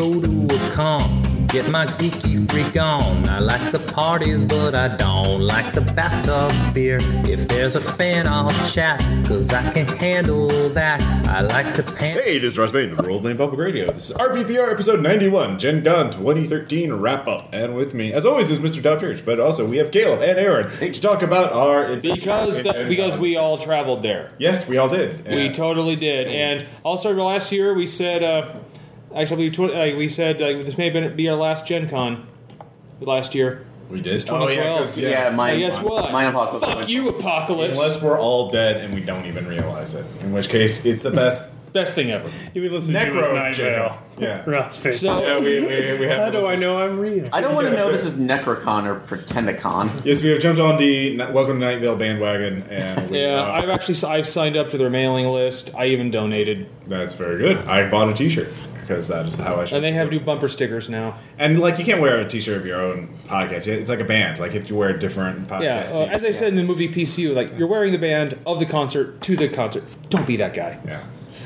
go to a con, get my geeky freak on. I like the parties, but I don't like the bathtub beer. If there's a fan, I'll chat, cause I can handle that. I like to pan. Hey, this is Ross Payne of Role Playing Public Radio. This is RPPR episode 91, Gen Con 2013 wrap up. And with me, as always, is Mr. Dow Church, but also we have Caleb and Aaron to talk about our Because the, because we all traveled there. Yes, we all did. We And- totally did. And also last year we said, uh, actually we, tw- uh, we said uh, this may have been, be our last Gen Con last year. we did. 2012. 'cause, Yeah, my And guess what? My apocalypse. Fuck you, Apocalypse. Unless we're all dead and we don't even realize it. In which case, it's the best. Best thing ever. You would listen Necro to Night Gen Vale. Yeah. Ross Payne. So Yeah, we, we, we have How to do I know I'm real? I don't want to know this is Necrocon or Pretendicon. Yes, we have jumped on the N- Welcome to Night Vale bandwagon, and we, yeah, uh, I've actually I've signed up to their mailing list. I even donated, that's very good. I bought a T-shirt because that is how I should. and they have new bumper stickers now. And like, you can't wear a T-shirt of your own podcast. It's like a band. Like if you wear a different podcast. Yeah, uh, as I said in the movie PCU, like you're wearing the band of the concert to the concert. Don't be that guy. Yeah.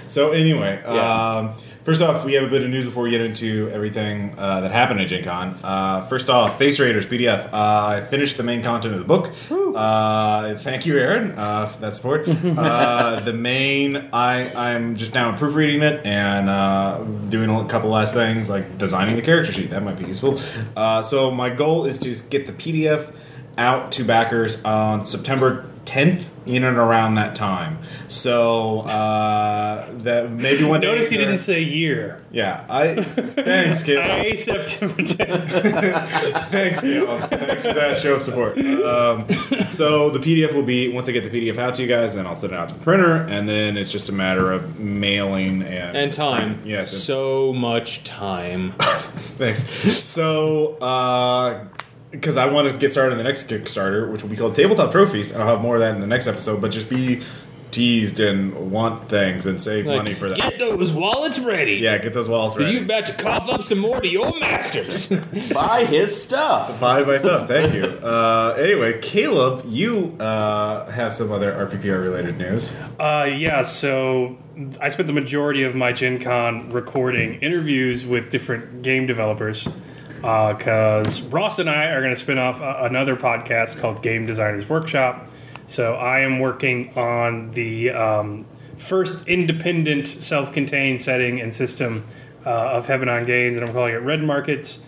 So anyway, Yeah. um, first off, we have a bit of news before we get into everything uh, that happened at Gen Con. Uh, first off, Base Raiders PDF. Uh, I finished the main content of the book. Uh, thank you, Aaron, uh, for that support. uh, the main, I I'm just now proofreading it and uh, doing a couple last things like designing the character sheet. That might be useful. Uh, so my goal is to get the PDF out to backers on September 10th, in and around that time. So uh, that maybe one day. Notice he didn't say year. Yeah, I thanks, kid. I September 10th. thanks, Gail. Thanks for that show of support. Um, so the PDF will be once I get the PDF out to you guys, then I'll send it out to the printer, and then it's just a matter of mailing and And time. Yes, So much time. Thanks. So, because I want to get started on the next Kickstarter, which will be called Tabletop Trophies, and I'll have more of that in the next episode. But just be teased and want things and save Like, money for that. Get those wallets ready. yeah, get those wallets ready. you about to cough up some more to your masters. Buy his stuff. Buy my stuff. Thank you. Uh, anyway, Caleb, you uh, have some other RPPR related news. Uh, yeah, so I spent the majority of my Gen Con recording interviews with different game developers because Ross and I are going to spin off a- another podcast called Game Designers Workshop. So I am working on the um, first independent, self-contained setting and system uh, of Hebanon Games, and I'm calling it Red Markets.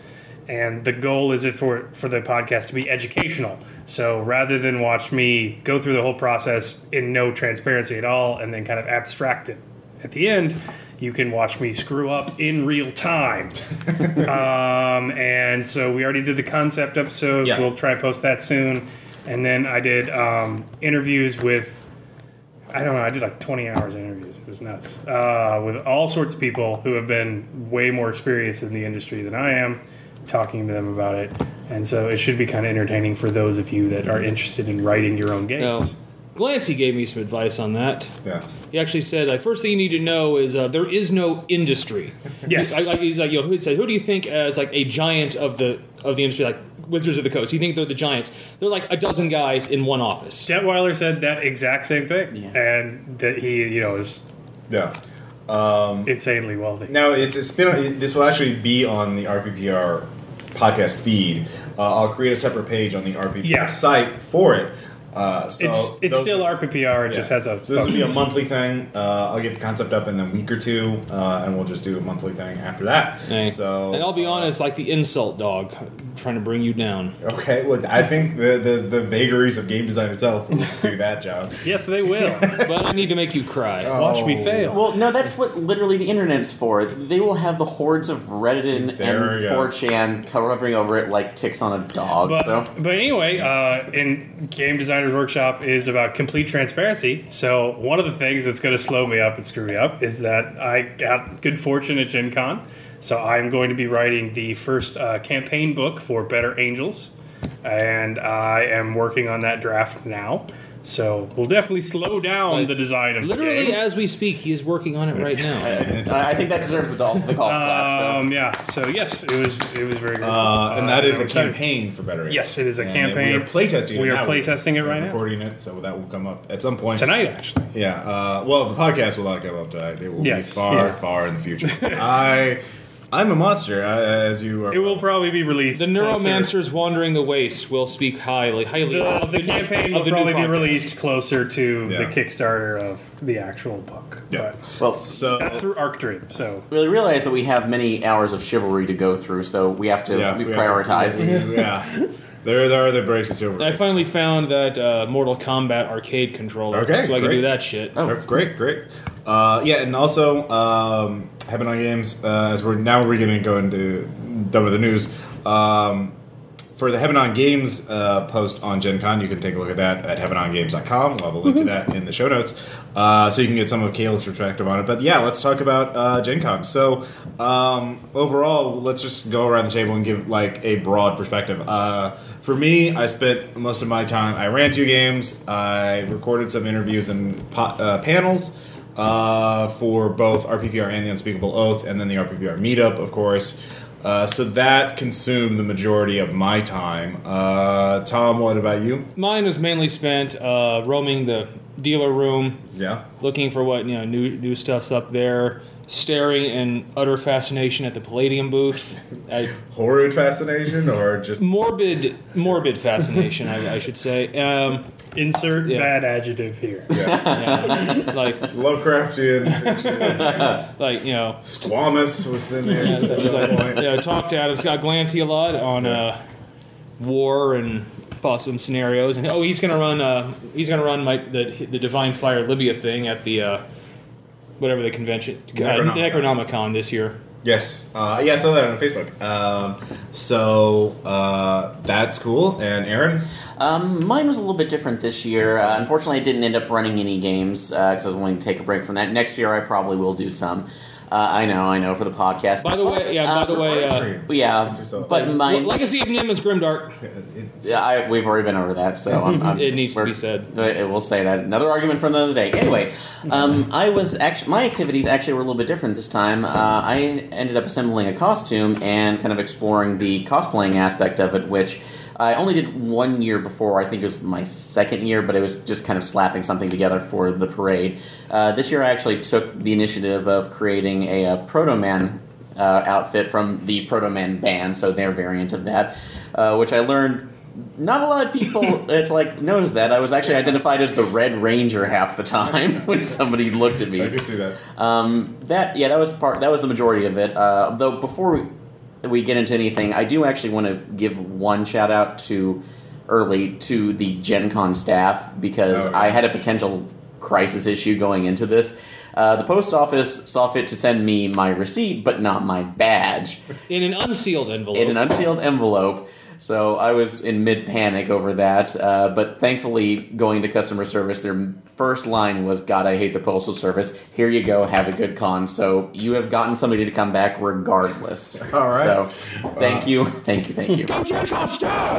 And the goal is it for for the podcast to be educational. So rather than watch me go through the whole process in no transparency at all, and then kind of abstract it at the end, you can watch me screw up in real time. um, and so we already did the concept episode. Yeah. We'll try and post that soon. And then I did um, interviews with I don't know. I did like 20 hours of interviews. It was nuts. Uh, with all sorts of people who have been way more experienced in the industry than I am, talking to them about it. And so it should be kind of entertaining for those of you that are interested in writing your own Now, games. Glancy gave me some advice on that. Yeah. He actually said, like, first thing you need to know is uh, there is no industry. Yes. He's, like, he's like, you know, who, said, who do you think as like a giant of the of the industry, like Wizards of the Coast? You think they're the giants? They're like a dozen guys in one office. Detwiller said that exact same thing, Yeah. and that he, you know, is Yeah. Um, insanely wealthy. Now it's a spin. This will actually be on the RPPR podcast feed. Uh, I'll create a separate page on the RPPR Yeah. site for it. Uh, so it's it's those- still RPPR. It just has a. So this will be a monthly thing. Uh, I'll get the concept up in a week or two, uh, and we'll just do a monthly thing after that. Hey. So, and I'll be uh, honest, like the insult dog, trying to bring you down. Okay, well, I think the, the, the vagaries of game design itself will do that job. Yes, they will. But I need to make you cry. Watch me Oh. fail. Well, no, that's what literally the internet's for. They will have the hordes of Reddit and, There and 4chan covering over it like ticks on a dog. But, so. but anyway, uh, in Game Designers Workshop is about complete transparency. So one of the things that's going to slow me up and screw me up is that I got good fortune at Gen Con. So I'm going to be writing the first uh, campaign book for Better Angels, and I am working on that draft now. So we'll definitely slow down Like, the design of Literally, the game. as we speak, he is working on it right now. I, I think that deserves the, doll, the golf clap. So. Um, yeah. So yes, it was it was very good. Uh, and that is I'm a excited. campaign for Better Angels. Yes, it is a And campaign. We are playtesting it We are now. playtesting it right now. Recording it, so that will come up at some point. tonight. Actually, Yeah. Uh, well, the podcast will not come up tonight. It will Yes, be far, yeah. far in the future. I I'm a monster, uh, as you are. It will probably be released. The closer- Neuromancers Wandering the Waste will speak highly, highly. The, of the campaign will of the new probably be released closer to Yeah. the Kickstarter of the actual book. Yeah. But Well, So that's through Arc Dream. So we realize that we have many hours of chivalry to go through, so we have to yeah, we we have to- prioritize. yeah, there, there are the breaks and silver. I finally found that uh, Mortal Kombat arcade controller, Okay, so I can do that shit. Oh. Great, great. Uh, yeah, and also um, Hebanon Games. Uh, as we're now we're going to go into done with the news. Um, for the Hebanon Games uh, post on Gen Con, you can take a look at that at hebanongames.com. We'll have a link to that in the show notes. Uh, so you can get some of Caleb's perspective on it. But yeah, let's talk about uh, Gen Con. So um, overall, let's just go around the table and give like a broad perspective. Uh, for me, I spent most of my time, I ran two games, I recorded some interviews and po- uh, panels uh, for both RPPR and the Unspeakable Oath, and then the RPPR meetup, of course. Uh, so that consumed the majority of my time. Uh, Tom, what about you? Mine was mainly spent uh, roaming the dealer room, Yeah. looking for what you know new new stuff's up there, staring in utter fascination at the Palladium booth. I, Horrid fascination, or just morbid, morbid fascination, I, I should say. Um, insert Yeah. bad adjective here. yeah, like, Lovecraftian fiction? like you know, Squamous was in there at It's like, point. you know, talked to Adam Scott Glancy a lot on uh, war and possible scenarios, and oh, he's gonna run. Uh, he's gonna run my the the Divine Fire Libya thing at the uh, whatever the convention uh, Necronomicon. Necronomicon this year. Yes. Uh, yeah, I saw that on Facebook. Um, so uh, that's cool. And Aaron? Um, mine was a little bit different this year. Uh, unfortunately, I didn't end up running any games because I was willing to take a break from that. Next year, I probably will do some. Uh, I know, I know, for the podcast. By the way, yeah. By Uh, the way, uh, But yeah, yourself. but mine. Legacy of Nim is Grimdark. Yeah, I, we've already been over that, so I'm, I'm, It needs to be said. uh, We'll say that. Another argument for another day. Anyway, um, I was actually my activities actually were a little bit different this time. Uh, I ended up assembling a costume and kind of exploring the cosplaying aspect of it, which I only did one year before. I think it was my second year, but it was just kind of slapping something together for the parade. Uh, this year, I actually took the initiative of creating a, uh Proto Man uh, outfit from the Protomen band, so their variant of that, uh, which I learned. Not a lot of people, it's like noticed that I was actually identified as the Red Ranger half the time when somebody looked at me. I can see that. Um, that yeah, that was part. That was the majority of it. Uh, though before we, we get into anything, I do actually want to give one shout out to early to the Gen Con staff because Oh, yeah. I had a potential crisis issue going into this. Uh, the post office saw fit to send me my receipt, but not my badge In an unsealed envelope. in an unsealed envelope. So I was in mid panic over that, uh, but thankfully, going to customer service, their first line was, "God, I hate the postal service. Here you go, have a good con." So you have gotten somebody to come back regardless. All right. So thank you, thank you, thank you.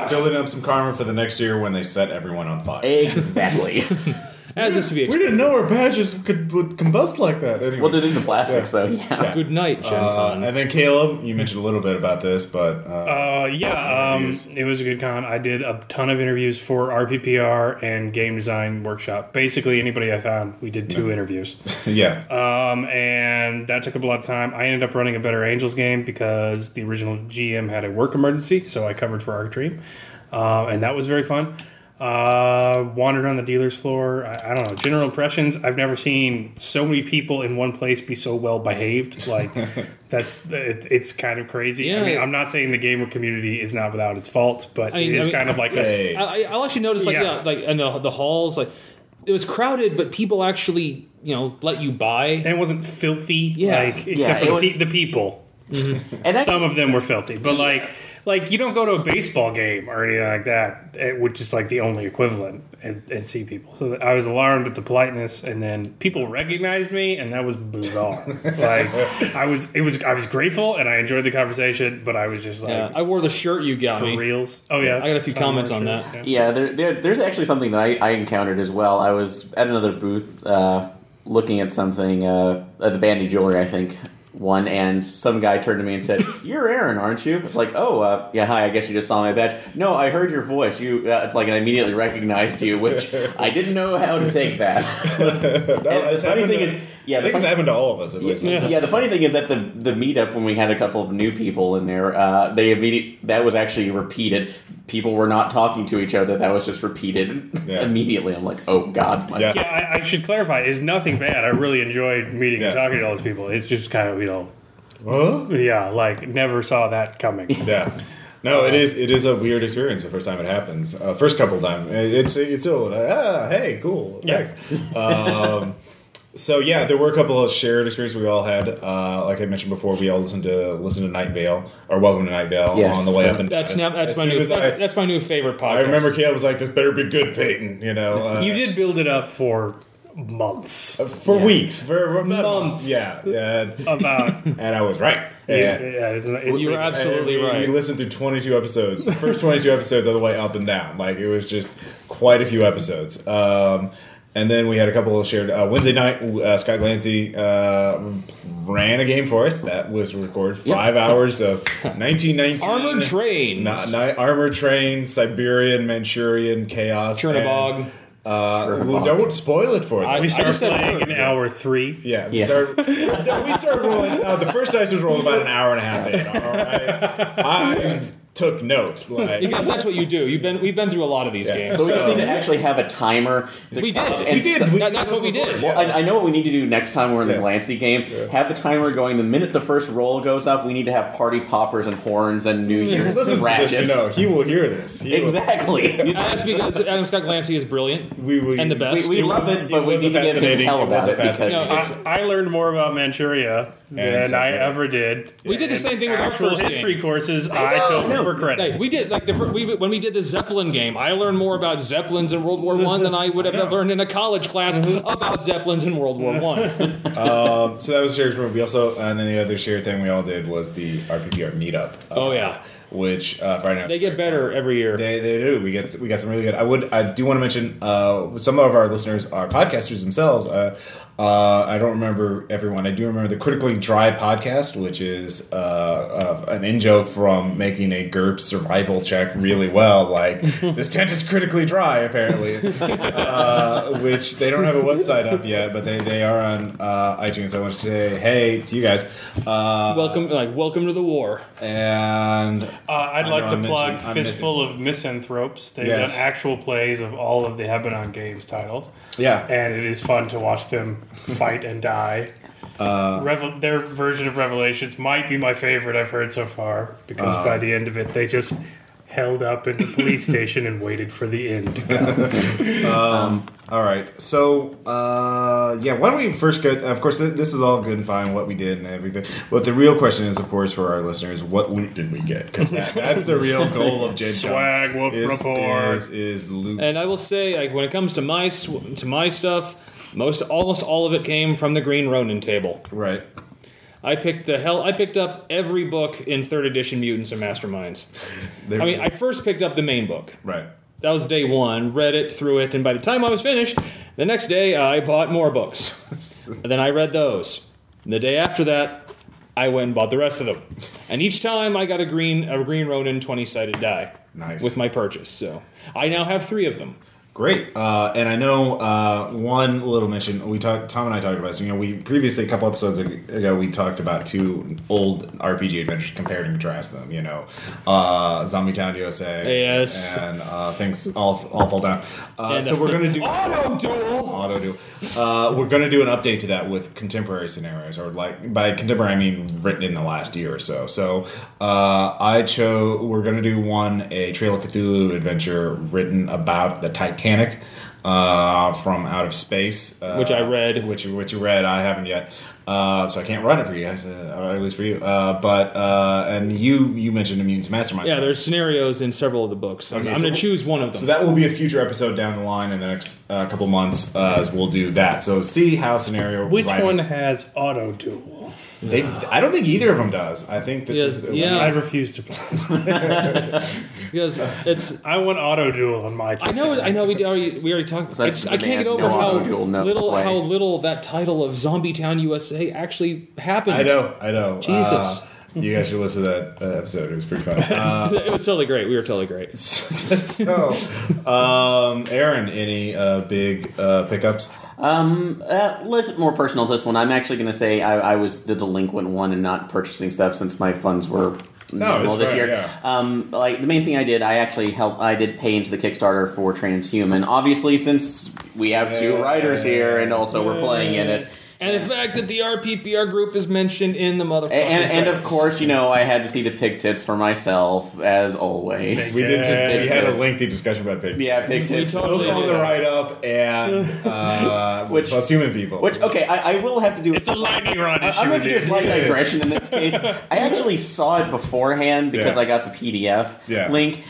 Building up some karma for the next year when they set everyone on fire. exactly. As is to be We expected. didn't know our badges could would combust like that. Anyway. well, they're in the plastic, Yeah. so yeah. Good night, Gen Uh, Con. and then Caleb, you mentioned a little bit about this, but uh, Uh, yeah, um, Interviews. it was a good con. I did a ton of interviews for RPPR and Game Design Workshop. Basically, anybody I found, we did two interviews. yeah, Um, and that took up a lot of time. I ended up running a Better Angels game because the original GM had a work emergency, so I covered for Arc Dream. Uh, and that was very fun. Uh, wandered on the dealer's floor. I, I don't know. General impressions. I've never seen so many people in one place be so well behaved. Like that's it, it's kind of crazy. I Yeah. mean, I'm not saying the gamer community is not without its faults, but I mean- it is I mean- kind of like Hey. a I, I- I'll actually notice, like, Yeah. yeah, like in the the halls, like it was crowded, but people actually, you know, let you buy. and it wasn't filthy. Yeah. like except Yeah, for the, was- pe- the people. And Some of them were filthy, but like, like you don't go to a baseball game or anything like that, eh, which is like the only equivalent, and, and see people. So I was alarmed at the politeness, and then people recognized me, and that was bizarre. like I was, it was, I was grateful, and I enjoyed the conversation, but I was just like, Yeah, I wore the shirt you got for me. reals. Oh yeah, I got a few Tom comments on that. yeah. Yeah, there, there, there's actually something that I, I encountered as well. I was at another booth uh, looking at something uh, at the Bandy Jewelry, I think, one, and some guy turned to me and said, "You're Aaron, aren't you?" It's like, "Oh, uh, yeah, hi. I guess you just saw my badge." No, I heard your voice. You, uh, it's like I immediately recognized you, which I didn't know how to take that. And the funny thing to- is, Yeah, I think the it's happened to all of us at least. yeah, the funny thing is that the the meetup when we had a couple of new people in there, uh, they immediately that was actually repeated. People were not talking to each other. That was just repeated Yeah. immediately. I'm like, oh god, my Yeah. Yeah, I, I should clarify. It's nothing bad. I really enjoyed meeting Yeah. and talking to all those people. It's just kind of you know, Huh? yeah, like never saw that coming. Yeah. No, it is. It is a weird experience the first time it happens. Uh, first couple of times, it's it's still ah hey cool Yeah. thanks. Um, so yeah, there were a couple of shared experiences we all had. Uh, like I mentioned before, we all listened to listen to Night Vale or Welcome to Night Vale Yes. on the way up and down. That's now, that's my new that's, I, that's my new favorite podcast. I remember Caleb was like, "This better be good, Peyton." You know, uh, You did build it up for months for weeks for, for Months. Yeah, yeah, about. and I was right. yeah, Yeah. yeah, it's, it's, You were absolutely And we, right. We listened to 22 episodes, the first 22 episodes all the way up and down. Like it was just quite a few episodes. Um, and then we had a couple of shared uh, Wednesday night. Uh, Scott Glancy uh, ran a game for us that was recorded five hours of 1919 Armored Trains. Not, not, armored train, Siberian, Manchurian, chaos, Chernobog. and, uh, well, don't spoil it for them. I- we started playing in hour three. Yeah, we Yeah. started. no, we started rolling. No, the first dice was rolled about an hour and a half in. All right, I took note. Like, Because that's what you do. You've been we've been through a lot of these Yeah. games. So we just need to actually have a timer. to- We did. and We did. so- We- That- that's what we did. Yeah. I, I know what we need to do next time we're in the Yeah. Glancy game. Have the timer going. The minute the first roll goes up, we need to have party poppers and horns and New Year's Listen to this, you know, he will hear this. He Exactly. Uh, that's because Adam Scott Glancy is brilliant We, we, and the best. We- we love was- it, but we need to give him fascinating- hell it was about a it because- fascinating- I, I learned more about Manchuria than I ever did. We did the same thing with our actual first history courses. I took No. For credit. Hey, we did like the we, when we did the Zeppelin game. I learned more about Zeppelins in World War One than I would have learned in a college class about Zeppelins in World War One. Um, so that was shared. We also, and then the other shared thing we all did was the RPPR meetup. uh, Oh, yeah. which uh, Friday night They get better every year. They, they do. We get we got some really good. I would I do want to mention uh, some of our listeners are podcasters themselves. Uh, uh, I don't remember everyone. I do remember the Critically Dry podcast, which is uh, uh, an in joke from making a GURPS survival check really well. Like this tent is critically dry, apparently. uh, which they don't have a website up yet, but they, they are on uh, iTunes. I want to say hey to you guys. Uh, welcome, like welcome to the war. and Uh, I'd like to I'm plug missing- Fistful of Misanthropes. They've Yes. done actual plays of all of the Hebanon Games titles, yeah, and it is fun to watch them fight and die. Uh, Revel- their version of Revelations might be my favorite I've heard so far because Uh. by the end of it, they just held up in the police station and waited for the end to come. All right. So, uh, yeah, why don't we first get, of course, th- this is all good and fine, what we did and everything. But the real question is, of course, for our listeners, what loot did we get? Because that, that's the real goal of Gen Con, Swag, whoop, is, rapport. is, is loot. And I will say, like when it comes to my sw- to my stuff, most almost all of it came from the Green Ronin table. right. I picked the hell. I picked up every book in third edition Mutants and Masterminds. I mean, I first picked up the main book. right. That was day one. Read it through it, and by the time I was finished, the next day I bought more books. and then I read those. And the day after that, I went and bought the rest of them. And each time I got a green a green Ronin twenty sided die. Nice. With my purchase, so I now have three of them. Great, uh, and I know uh, one little mention we talked. Tom and I talked about this. You know, we previously a couple episodes ago we talked about two old RPG adventures, compared and contrast them. You know, uh, Zombie Town USA, Yes. and uh, things all all fall down. Uh, so we're gonna do Auto duel. auto do. Uh, we're going to do an update to that with contemporary scenarios, or like by contemporary I mean written in the last year or so. So uh, I chose. We're going to do one a Trail of Cthulhu adventure written about the Titanic uh, from out of space, uh, Which I read. Which which you read. I haven't yet. Uh, so I can't run it for you guys, uh, or at least for you. Uh, but uh, and you you mentioned Immune's Mastermind. Yeah, there's scenarios in several of the books. I'm, Okay, I'm so- going to choose one of them. So that will be a future episode down the line in the next uh, couple months uh, as we'll do that. So see how scenario. Which writing- one has auto duel? They, I don't think either of them does. I think this Yes, is yeah. I refuse to play. because it's. I want auto duel on my team. I know. I know. We already we already talked. So I, just- I can't get over no how auto duel, no little play. how little that title of Zombie Town USA actually happened. I know, I know. Jesus. Uh, you guys should listen to that uh, episode. It was pretty fun. Uh, it was totally great. We were totally great. so, um, Aaron, any uh, big uh, pickups? Um, uh, let's more personal. This one, I'm actually going to say I, I was the delinquent one and not purchasing stuff since my funds were No, minimal this fair, year. yeah. Um, like the main thing I did, I actually helped. I did pay into the Kickstarter for Transhuman. Obviously, since we have two Yeah. writers here and also we're playing in it. And the fact that the RPPR group is mentioned in the motherfucking And, and of course, you know, I had to see the pig tits for myself, as always. We did. Yeah. we had a lengthy discussion about pig. Yeah, pig tits. Both on the write up and uh, Which- plus human people. Which, okay, I, I will have to do It's a lightning rod I- issue. I'm going to do a dude. slight digression in this case. I actually saw it beforehand because Yeah. I got the PDF Yeah. link.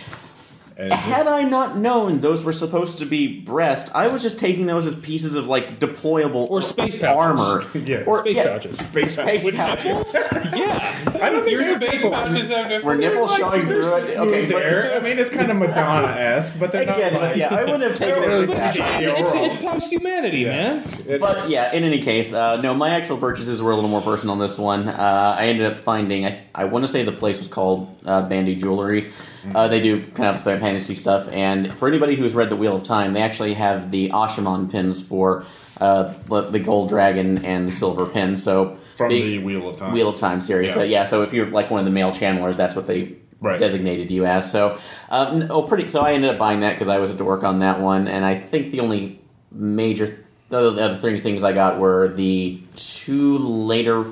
And just- Had I not known those were supposed to be breast, I was just taking those as pieces of like deployable Or space pouches. armor, Yeah. or Space yeah, pouches. space space pouches. pouches. Yeah. I don't think Your space people. pouches have Were nipples. nipples showing They're through it? Okay, there. I mean, it's kind of Madonna esque, but they're not. Again, like, yeah, I wouldn't have taken They're it really. It's, it's, it's post humanity, man. It- But yeah, in any case, uh, no, my actual purchases were a little more personal on this one. Uh, I ended up finding, I, I want to say the place was called uh, Bandy Jewelry. Uh, they do kind of fantasy stuff, and for anybody who's read The Wheel of Time, they actually have the Asha'man pins for uh, the the Gold Dragon and the Silver Pin. So from the the Wheel of Time. Wheel of Time series. Yeah. So, yeah, so if you're like one of the male channelers, that's what they Right. designated you as. So, um, oh, pretty. So I ended up buying that because I was at work on that one, and I think the only major the other, the other things things I got were the two later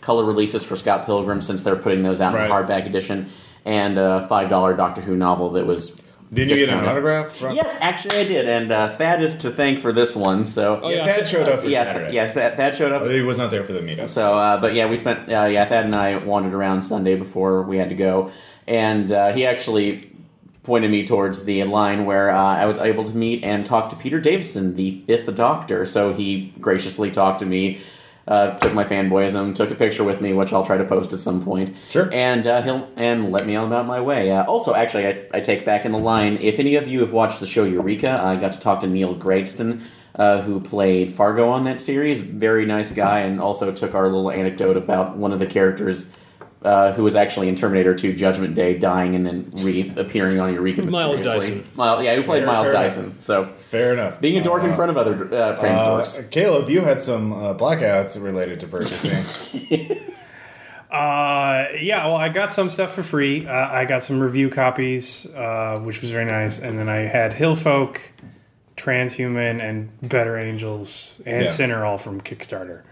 color releases for Scott Pilgrim since they're putting those out Right. in hardback edition, and a five dollar Doctor Who novel that was. Didn't you get an autograph? From? Yes, actually I did, and uh, Thad is to thank for this one. So Oh, Yeah, yeah. Thad showed up for yeah, Saturday. yes, that that showed up But he was not there for the meetup. so, uh, but yeah, we spent uh, yeah, Thad and I wandered around Sunday before we had to go, and uh, he actually pointed me towards the line where uh, I was able to meet and talk to Peter Davison, the fifth Doctor. So he graciously talked to me, uh, took my fanboyism, took a picture with me, which I'll try to post at some point. Sure. And uh, he'll and let me on about my way. Uh, also, actually, I, I take back in the line. If any of you have watched the show Eureka, I got to talk to Neil Grayston. Uh, who played Fargo on that series? Very nice guy, and also took our little anecdote about one of the characters uh, who was actually in Terminator 2 Judgment Day dying and then reappearing on Eureka Miles. Dyson. Miles, yeah, who played Fair- Miles fair Dyson. So Fair enough. being a dork in Uh, front of other uh, friends' uh, dorks. Caleb, you had some uh, blackouts related to purchasing. Uh, yeah, well, I got some stuff for free. Uh, I got some review copies, uh, which was very nice, and then I had Hillfolk, Transhuman, and Better Angels and Yeah. Sinner all from Kickstarter,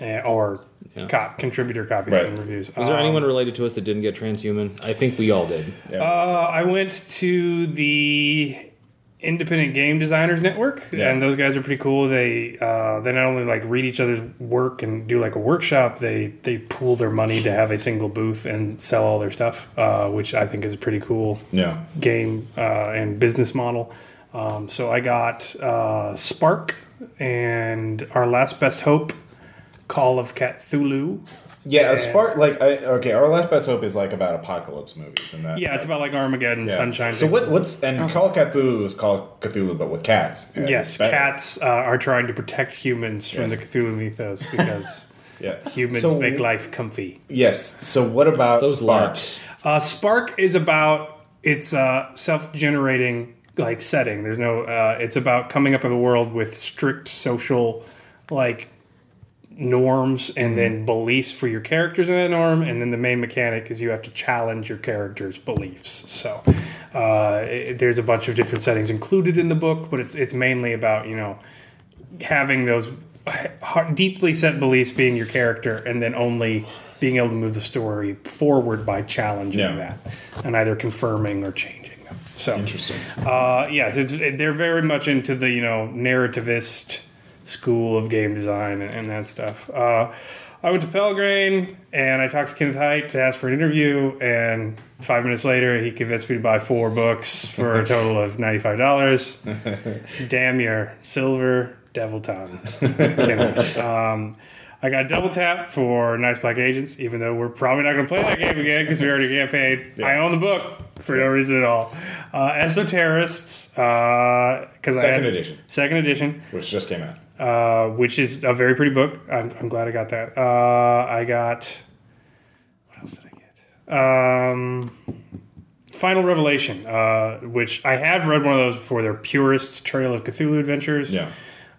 uh, or Yeah. co- contributor copies Right. and reviews. Was there Um, anyone related to us that didn't get transhuman? I think we all did. Uh, I went to the Independent Game Designers Network, Yeah. and those guys are pretty cool. They uh, they not only like read each other's work and do like a workshop, they they pool their money to have a single booth and sell all their stuff, uh, which I think is a pretty cool yeah. game uh, and business model. Um, so I got uh, Spark and Our Last Best Hope, Call of Catthulhu. Yeah, a spark like I, okay. Our last best hope is like about apocalypse movies and that. Yeah, it's about like Armageddon, Yeah. Sunshine. So what? What's and Call of Catthulhu is called Cthulhu, but with cats. And Yes, it's cats uh, are trying to protect humans from Yes. the Cthulhu mythos because Yeah, humans So- make life comfy. Yes. So what about Those Spark? Uh, Spark is about it's a self-generating like setting. There's no. Uh, it's about coming up in a world with strict social like norms and then beliefs for your characters in that norm and then the main mechanic is you have to challenge your characters beliefs so uh, it, there's a bunch of different settings included in the book but it's it's mainly about you know having those deeply set beliefs being your character and then only being able to move the story forward by challenging Yeah. that and either confirming or changing them so Interesting. uh, yes it's, it, they're very much into the you know narrativist school of game design and, and that stuff uh, I went to Pelgrane and I talked to Kenneth Hite to ask for an interview, and five minutes later, he convinced me to buy four books for a total of ninety-five dollars. Damn your silver devil tongue, Um, I got double tap for Night's Black Agents, even though we're probably not going to play that game again because we already campaigned. I own the book for no reason at all. Uh, Esoterrorists, because I Second had, edition, second edition which just came out. Uh, which is a very pretty book. I'm, I'm glad I got that. Uh, I got what else did I get? Um, Final Revelation, uh, which I have read one of those before. They're purist Trail of Cthulhu adventures. Yeah.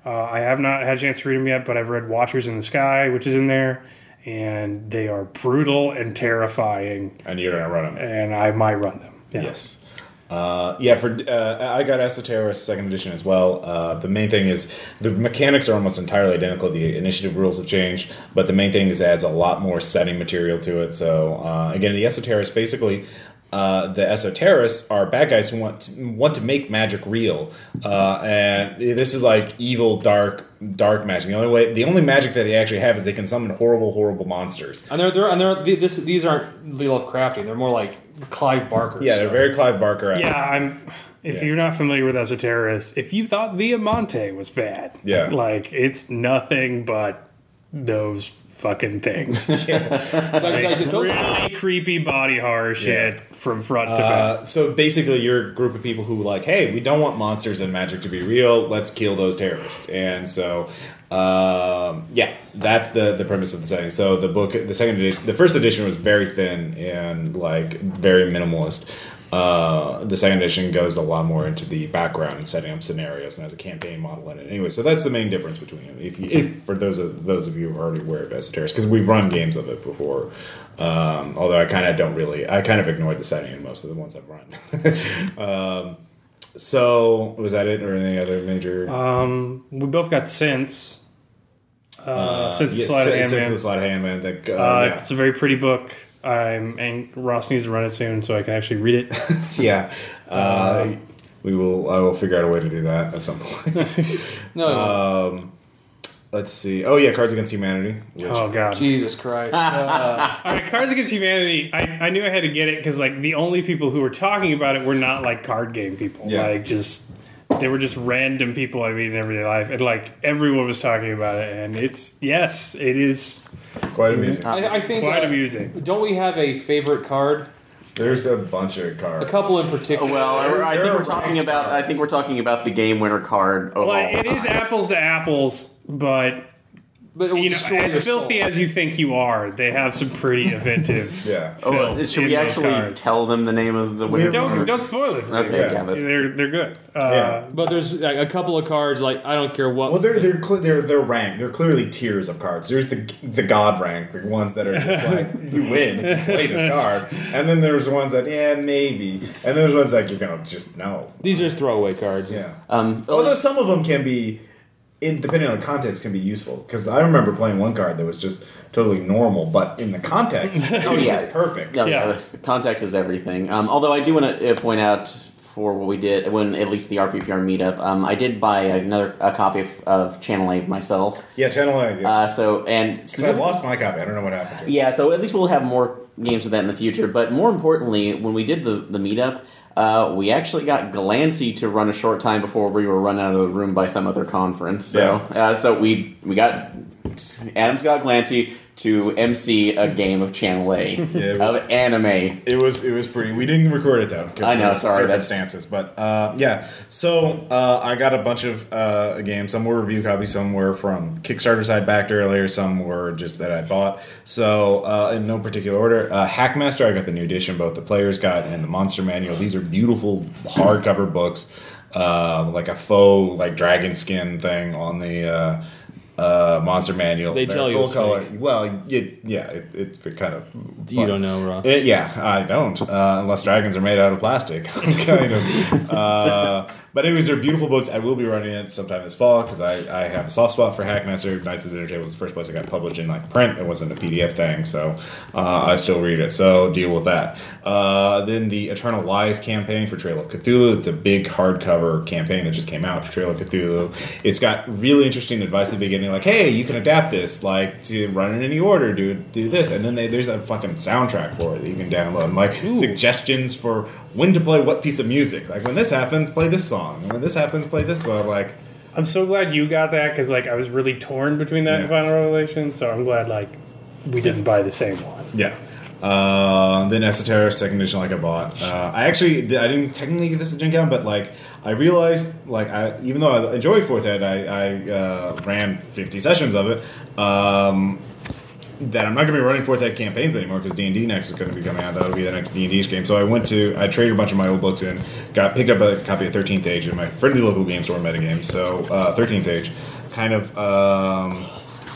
Uh, I have not had a chance to read them yet, but I've read Watchers in the Sky, which is in there, and they are brutal and terrifying, And you're gonna run them. and I might run them. Yeah. Yes. Uh, yeah, for uh, I got Esoterror second edition as well. Uh, the main thing is the mechanics are almost entirely identical. The initiative rules have changed, but the main thing is it adds a lot more setting material to it. So uh, again, the Esoterrorists basically. Uh, the Esoterrorists are bad guys who want to, want to make magic real, uh, and this is like evil, dark, dark magic. The only way, the only magic that they actually have is they can summon horrible, horrible monsters. And they're they're and they're th- this these aren't Lee Lovecraftian. They're more like Clive Barker. Yeah, they're very Clive Barker. Yeah, I'm. If Yeah. you're not familiar with Esoterrorists, if you thought Viamonte was bad, Yeah. like it's nothing but those fucking things. Like, guys, those- really creepy body horror shit from front to back. Uh, so basically, you're a group of people who like, hey, we don't want monsters and magic to be real. Let's kill those terrorists. And so, um, yeah, that's the the premise of the setting. So the book, the second edition, the first edition was very thin and like very minimalist. Uh, the second edition goes a lot more into the background and setting up scenarios and has a campaign model in it. Anyway, so that's the main difference between them. If, you, if for those of those of you who are already aware of Esoterics, because we've run games of it before. Um, although I kind of don't really, I kind of ignored the setting in most of the ones I've run. um, so was that it, or any other major? Um, we both got since. Uh, Sense yes, the Sense- Hand Sense the Sleight of Hand Man. That, uh, Uh, yeah. It's a very pretty book. I'm and Ross needs to run it soon so I can actually read it. yeah. Uh, we will. I will figure out a way to do that at some point. no, um, let's see. Oh yeah, Cards Against Humanity. Which, oh god! Jesus Christ. Uh, All right, Cards Against Humanity. I, I knew I had to get it because like the only people who were talking about it were not like card game people. Yeah. Like just they were just random people I meet in everyday life, and like everyone was talking about it. And it's yes, it is quite amusing. I, I think quite uh, amusing. Don't we have a favorite card? There's a bunch of cards. A couple in particular. Well, I, I think we're talking range about. I think we're talking about the game winner card. Of Well, all it is time. apples to apples, but but it will you know, destroy your as filthy soul. as you think you are, they have some pretty inventive. Yeah. Oh, filth should we actually cards. tell them the name of the winner? Don't don't spoil it for Okay. Yeah. yeah, They're they're good. Uh, Yeah. But there's like, a couple of cards. Like I don't care what. Well, they're they're cl- they're they're ranked. They're clearly tiers of cards. There's the the god rank, the ones that are just like you win if you play this card, and then there's ones that yeah maybe, and there's ones like you're gonna just no. these are just throwaway cards. Yeah. um, Although some of them can be, in, depending on the context, can be useful. Because I remember playing one card that was just totally normal, but in the context, it was yeah. perfect. No, Yeah. yeah. context is everything. Um, although I do want to uh, point out for what we did when at least the RPPR meetup, um, I did buy another a copy of, of Channel A myself. Yeah, Channel A. Yeah. Uh, so and Because I lost my copy. I don't know what happened to yeah, so at least we'll have more games with that in the future. But more importantly, when we did the the meetup. Uh, we actually got Glancy to run a short time before we were run out of the room by some other conference. So, uh, so we we got Adam Scott Glancy to MC a game of Channel A it was- of anime. It was it was pretty. We didn't record it though. I know, sorry, that's- circumstances. But uh, yeah, so uh, I got a bunch of uh, games. Some were review copies. Some were from Kickstarters I backed earlier. Some were just that I bought. So uh, in no particular order, uh, Hackmaster. I got the new edition, both the Player's Guide and the Monster Manual. These are beautiful hardcover books, uh, like a faux like dragon skin thing on the. Uh, monster manual. They tell you full it's color. fake. Well, it, yeah, it, it's kind of. You don't know, Rob. Uh, yeah, I don't. Uh, unless dragons are made out of plastic, kind of. Uh, but anyways, they're beautiful books. I will be running it sometime this fall because I, I have a soft spot for Hackmaster. Knights of the Dinner Table was the first place I got published in like print. It wasn't a PDF thing, so uh, I still read it. So deal with that. Uh, then the Eternal Lies campaign for Trail of Cthulhu. It's a big hardcover campaign that just came out for Trail of Cthulhu. It's got really interesting advice at the beginning, like, hey, you can adapt this, like to run in any order, do do this, and then they, there's a fucking soundtrack for it that you can download, and like suggestions for when to play what piece of music. Like when this happens, play this song, and when this happens, play this song. Like, I'm so glad you got that because like I was really torn between that and Final Revelation. So I'm glad like we didn't buy the same one. yeah. Uh, then Esoteric second edition, like I bought. Uh, I actually I didn't technically get this at Gen Con, but like I realized, like I even though I enjoy Fourth Ed, I, I uh, ran fifty sessions of it. Um, that I'm not going to be running Fourth Ed campaigns anymore because D and D next is going to be coming out. That'll be the next D and D game. So I went to I traded a bunch of my old books in, got picked up a copy of Thirteenth Age in my friendly local game store metagame. So Thirteenth Age, kind of. Um,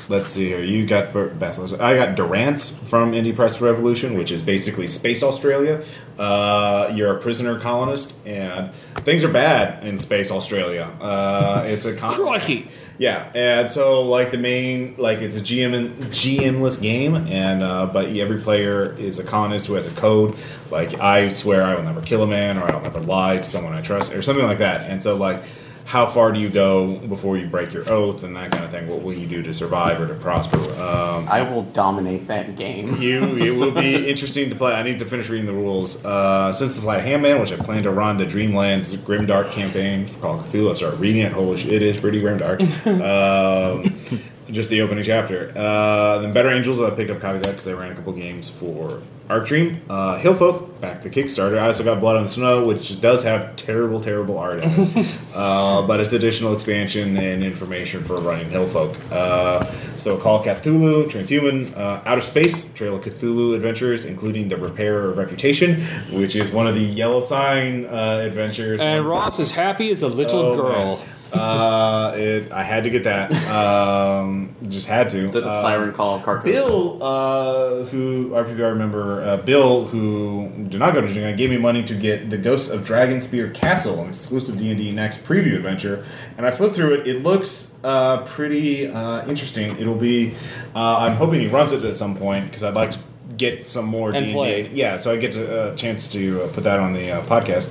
Let's see here. You got the best. I got Durance from Indie Press Revolution, which is basically Space Australia. Uh, you're a prisoner colonist, and things are bad in Space Australia. Uh, it's a con- Crikey. yeah, and so like the main like it's a GM and GMless game, and uh, but every player is a colonist who has a code. Like I swear I will never kill a man, or I'll never lie to someone I trust, or something like that. And so like how far do you go before you break your oath and that kind of thing? What will you do to survive or to prosper? Um, I will dominate that game. you it will be interesting to play. I need to finish reading the rules. Uh, since the Slight Handman, which I plan to run the Dreamlands Grimdark campaign for Call of Cthulhu, I started reading it. Holy shit, it is pretty grimdark. um, just the opening chapter. Uh, then Better Angels, I picked up copy of that because I ran a couple games for Arc Dream. Uh, Hillfolk, back to Kickstarter. I also got Blood on the Snow, which does have terrible, terrible art in it. uh, but it's additional expansion and information for running Hillfolk. Uh, so Call of Cthulhu, Transhuman, uh, Outer Space, Trail of Cthulhu adventures, including the Repairer of Reputation, which is one of the Yellow Sign uh, adventures. And Ross is happy as a little Oh, girl. man. Uh, it, I had to get that. Um, just had to. The Uh, siren call of Carcosa. Bill, uh, who RPPR member, uh, Bill, who did not go to Gen Con, gave me money to get the Ghosts of Dragonspear Castle, an exclusive D and D next preview adventure. And I flipped through it. It looks uh, pretty uh, interesting. It'll be. Uh, I'm hoping he runs it at some point because I'd like to get some more D and D. play. Yeah, so I get a uh, chance to uh, put that on the uh, podcast.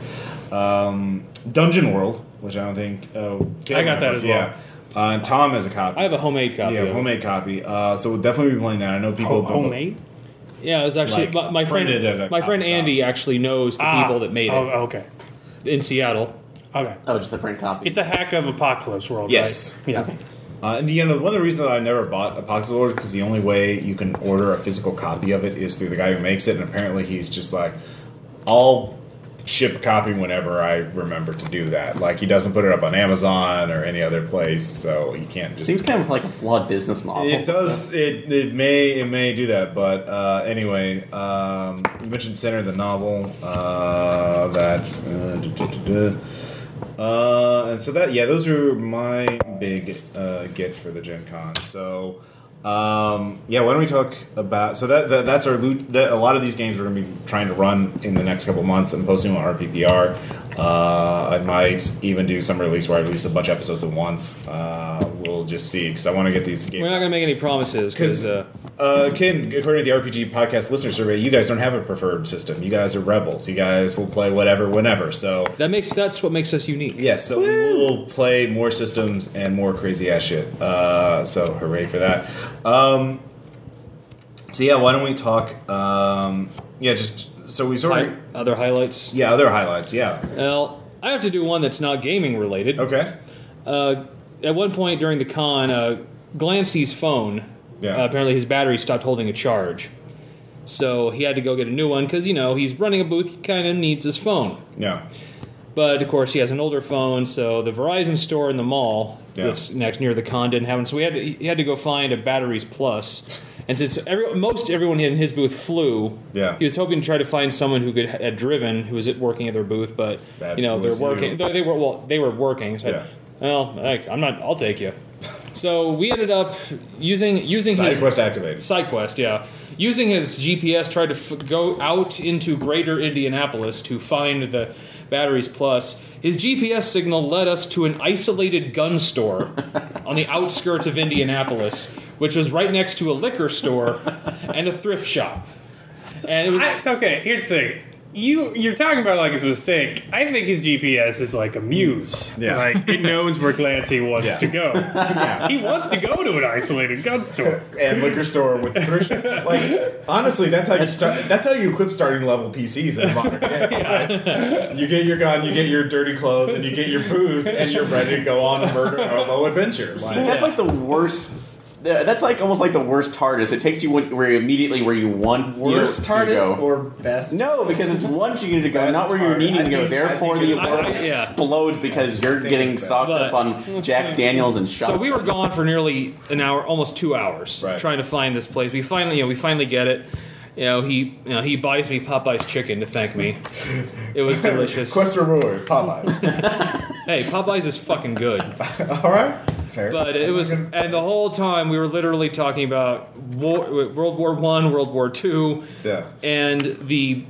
Um, Dungeon World, which I don't think. Oh, I got that as well. Yeah. Uh, and Tom has a copy. I have a homemade copy. Yeah, homemade copy. Uh, so we'll definitely be playing that. I know people. Ho- homemade. Yeah, it was actually Like, my, my friend. at a My friend coffee shop. Andy actually knows the Ah, people that made it Oh, okay. in Seattle. Okay. Oh, just the print copy. It's a hack of Apocalypse World. Yes. Right? Yeah. Okay. Uh, and you know, one of the reasons I never bought Apocalypse World because the only way you can order a physical copy of it is through the guy who makes it, and apparently he's just like, I'll ship a copy whenever I remember to do that. Like he doesn't put it up on Amazon or any other place, so you can't just. Seems kind of like a flawed business model. It does. It, it may it may do that, but uh, anyway, um, you mentioned Center the novel. Uh, that's uh, duh, duh, duh. Uh, and so that yeah, those are my big uh, gets for the Gen Con. So. Um, yeah, why don't we talk about so that, that that's our loot. That, a lot of these games we're going to be trying to run in the next couple months. I'm posting on RPPR. Uh, I might even do some release where I release a bunch of episodes at once. Uh, we'll just see because I want to get these games. We're not going to make any promises because uh, Uh, Ken, according to the RPG podcast listener survey, you guys don't have a preferred system. You guys are rebels. You guys will play whatever, whenever. So that makes that's what makes us unique. yes, so we will play more systems and more crazy ass shit. Uh, so hooray for that. Um, so yeah, why don't we talk? Um, yeah, just so we sort Hi- of other highlights. yeah other highlights. Yeah. Well, I have to do one that's not gaming related. Okay. Uh, at one point during the con, uh, Glancy's phone Yeah. uh, apparently his battery stopped holding a charge, so he had to go get a new one because you know he's running a booth. He kind of needs his phone. Yeah. But of course, he has an older phone, so the Verizon store in the mall Yeah. that's next near the con didn't have one. So we had to, he had to go find a Batteries Plus. And since every, most everyone in his booth flew, Yeah. he was hoping to try to find someone who could had driven, who was working at their booth. But That you know they're working. you. They, were well, they were working. So I- Yeah. well, I'm not. I'll take you. So we ended up using using Side his quest activated. SideQuest, yeah. Using his GPS, tried to f- go out into greater Indianapolis to find the Batteries Plus. His GPS signal led us to an isolated gun store on the outskirts of Indianapolis, which was right next to a liquor store and a thrift shop. And it was, I, okay, here's the thing. You you're talking about like it's a mistake. I think his GPS is like a muse. Yeah. Like it knows where Glancy wants Yeah. to go. He wants to go to an isolated gun store. and liquor store with thrift shop. Like honestly, that's how you start. That's how you equip starting level PCs in modern day. You get your gun, you get your dirty clothes, and you get your booze, and you're ready to go on a murder hobo adventure. See, Like, that's like the worst. Th- that's like almost like the worst TARDIS. It takes you where you immediately where you want Worst you, you TARDIS go. or best? no, because it's one you need to go, Best not where you're TARDIS. needing to go. think- Therefore, the it's world. Yeah. explodes because you're getting stocked But- up on Jack Daniels and shot. So we were gone for nearly an hour, almost two hours, Right. trying to find this place. We finally, you know, we finally get it. You know, he, you know, he buys me Popeye's chicken to thank me. It was delicious. Quest reward, Popeyes. Hey, Popeye's is fucking good. All right, fair. But it was, and the whole time we were literally talking about war, World War One, World War Two, yeah, and the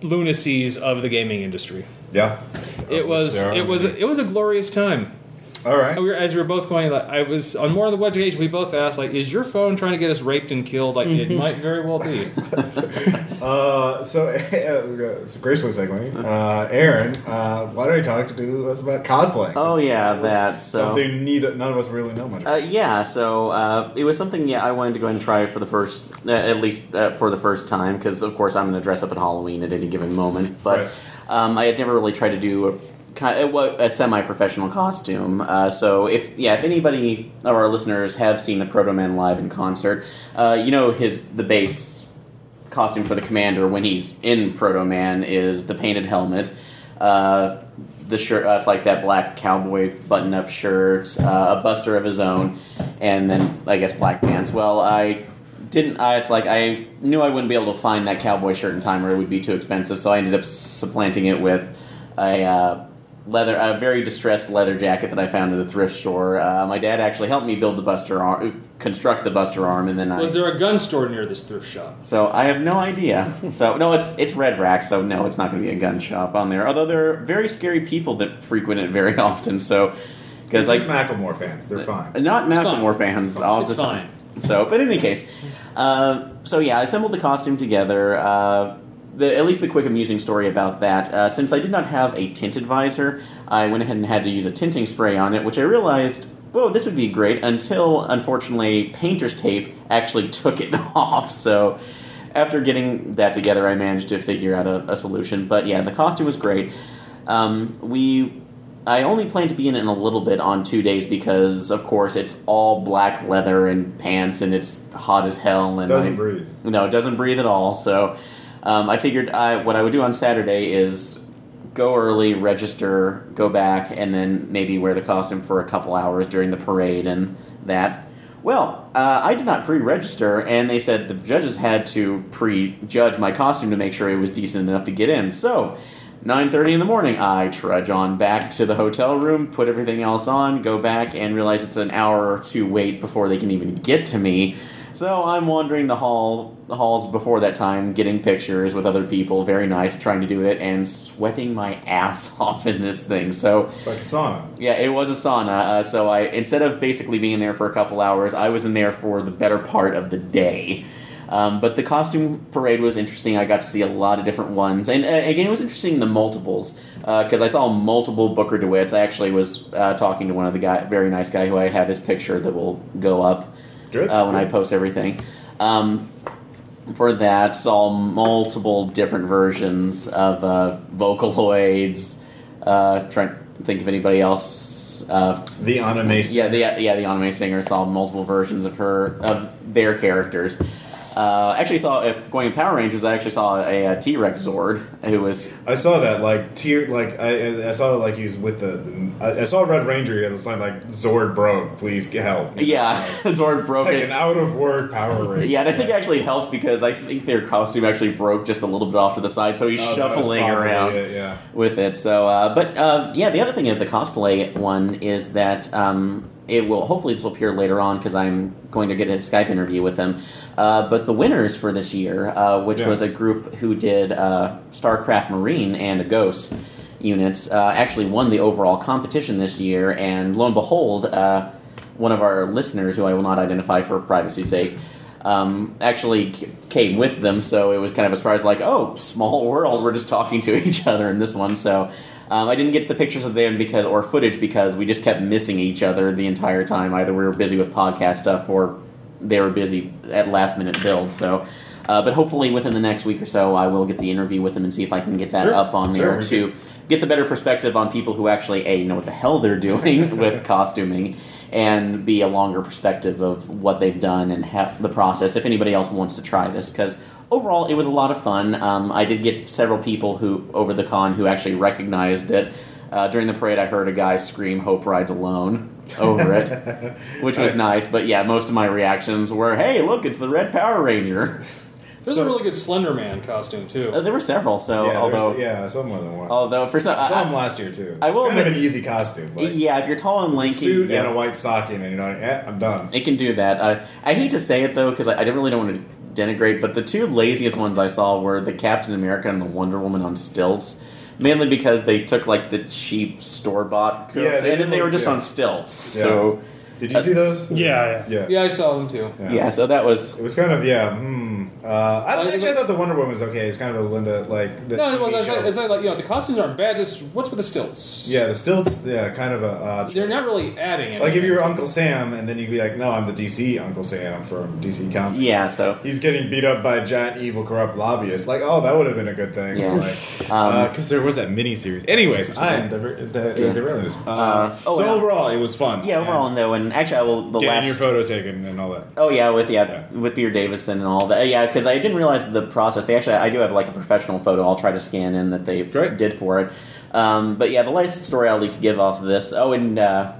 lunacies of the gaming industry. yeah. It uh, was, There are it was, it was a glorious time. All right. We were, as we were both going, like, I was on more of the wedge occasion. We both asked, like, "Is your phone trying to get us raped and killed?" Like, it might very well be. Uh, so, uh, so gracefully segue. Uh, Aaron, uh, why don't you talk to us about cosplaying? Oh yeah, That was that so. something neither none of us really know much. Uh, about. yeah, so uh, it was something. Yeah, I wanted to go ahead and try for the first, uh, at least uh, for the first time, because of course I'm going to dress up at Halloween at any given moment. But Right. um, I had never really tried to do a kind of, a semi-professional costume. Uh, so if yeah, if anybody of our listeners have seen the Protomen live in concert, uh, you know his the base costume for the commander when he's in Protomen is the painted helmet. Uh, the shirt, uh, it's like that black cowboy button up shirt, uh, a buster of his own, and then I guess black pants. Well, I didn't, I, it's like I knew I wouldn't be able to find that cowboy shirt in time or it would be too expensive, so I ended up supplanting it with a. Leather, a very distressed leather jacket that I found at a thrift store. Uh, my dad actually helped me build the Buster arm, construct the Buster arm, and then I Was there a gun store near this thrift shop? so I have no idea. So no, it's it's Red Rack. So no, it's not going to be a gun shop on there. Although there are very scary people that frequent it very often. So because like Macklemore fans, they're fine. not It's Macklemore fine. fans all It's the time. fine. So, but in any case, uh, so yeah, I assembled the costume together. Uh, the, at least the quick amusing story about that. Uh, since I did not have a tinted visor, I went ahead and had to use a tinting spray on it, which I realized, whoa, this would be great. Until unfortunately, painter's tape actually took it off. So. After getting that together, I managed to figure out a, a solution. But yeah, the costume was great. Um, we I only plan to be in it in a little bit on two days because, of course, it's all black leather and pants, and it's hot as hell. And Doesn't I- breathe. No, it doesn't breathe at all. So, um, I figured I, what I would do on Saturday is go early, register, go back, and then maybe wear the costume for a couple hours during the parade and that. Well, uh, I did not pre-register, and they said the judges had to pre-judge my costume to make sure it was decent enough to get in. So, 9:30 in the morning, I trudge on back to the hotel room, put everything else on, go back, and realize it's an hour or two wait before they can even get to me. So I'm wandering the hall, the halls before that time, getting pictures with other people, very nice, trying to do it, and sweating my ass off in this thing. So It's like a sauna. yeah, it was a sauna. Uh, so I instead of basically being in there for a couple hours, I was in there for the better part of the day. Um, but the costume parade was interesting. I got to see a lot of different ones, and uh, again, it was interesting the multiples because I saw multiple Booker DeWitt's. I actually was uh, talking to one of the guy, very nice guy, who I have his picture that will go up Good. uh, when I post everything. Um, for that, saw multiple different versions of uh, Vocaloids. Uh, trying to think of anybody else. Uh, the anime. yeah, the yeah the anime singer saw multiple versions of her of their characters. Uh, actually, saw if going in Power Rangers, I actually saw a, a T Rex Zord who was I saw that like tier like I I saw like he was with the, I, I saw Red Ranger and it's like like Zord broke please get help yeah Zord broke like it. an out of word Power Ranger Yeah, and I think it actually helped because I think their costume actually broke just a little bit off to the side, so he's Oh, shuffling around it, yeah with it. So, uh, but uh, yeah, the other thing of the cosplay one is that um, it will hopefully this will appear later on because I'm going to get a Skype interview with them. Uh, but the winners for this year, uh, which Yeah. was a group who did uh, StarCraft Marine and a Ghost units, uh, actually won the overall competition this year. And lo and behold, uh, one of our listeners, who I will not identify for privacy's sake, um, actually c- came with them, so it was kind of a surprise. Like, oh, small world, we're just talking to each other in this one. So um, I didn't get the pictures of them because or footage because we just kept missing each other the entire time. Either we were busy with podcast stuff or they were busy at last minute build. So. Uh, but hopefully, within the next week or so, I will get the interview with them and see if I can get that Sure. up on there we to get the better perspective on people who actually a know what the hell they're doing with costuming, and be a longer perspective of what they've done and the process. If anybody else wants to try this, because overall it was a lot of fun. Um, I did get several people who over the con who actually recognized it. Uh, during the parade, I heard a guy scream "Hope rides alone" over it, which was nice. But yeah, most of my reactions were, "Hey, look, it's the Red Power Ranger." There's So- a really good Slender Man costume too. Uh, there were several, so yeah, although yeah, I saw more than one. although for some, I saw him last year too. I It's will kind of an easy costume. Like, yeah, if you're tall and it's a lanky, suit yeah. and a white stocking, and you're like, eh, I'm done. It can do that. I, I hate to say it though, because I, I really don't want to denigrate, but the two laziest ones I saw were the Captain America and the Wonder Woman on stilts. Mainly because they took like the cheap store bought coats, Yeah, and then they were just yeah. on stilts. Yeah. So Did you see those? Yeah, yeah, yeah, I saw them too. yeah. so that was It was kind of yeah. Hmm. Uh, I, Like, actually, I thought the Wonder Woman was okay. It's kind of a Linda like the No, it TV was, it's, show. like, it's like, like, you know, the costumes aren't bad. Just what's with the stilts? yeah, the stilts. Yeah, kind of a. Uh, they're not really adding anything. like if you were Uncle Sam, and then you'd be like, "No, I'm the DC Uncle Sam from DC Comics." yeah. So He's getting beat up by a giant, evil, corrupt lobbyist. Like, oh, that would have been a good thing. Yeah. Like, Um, because there was that mini series. Anyways, I am diver- di- di- Yeah. derailing this. Uh, Uh, oh, so yeah. overall, it was fun. yeah, overall And no, and actually I will the getting last your photo taken and all that. Oh yeah, with yeah, Yeah. with Peter Davison and all that. Yeah, because I didn't realize the process. They actually, I do have like a professional photo. I'll try to scan in that they Great. did for it. Um, but yeah, the last story I'll at least give off of this. Oh, and uh,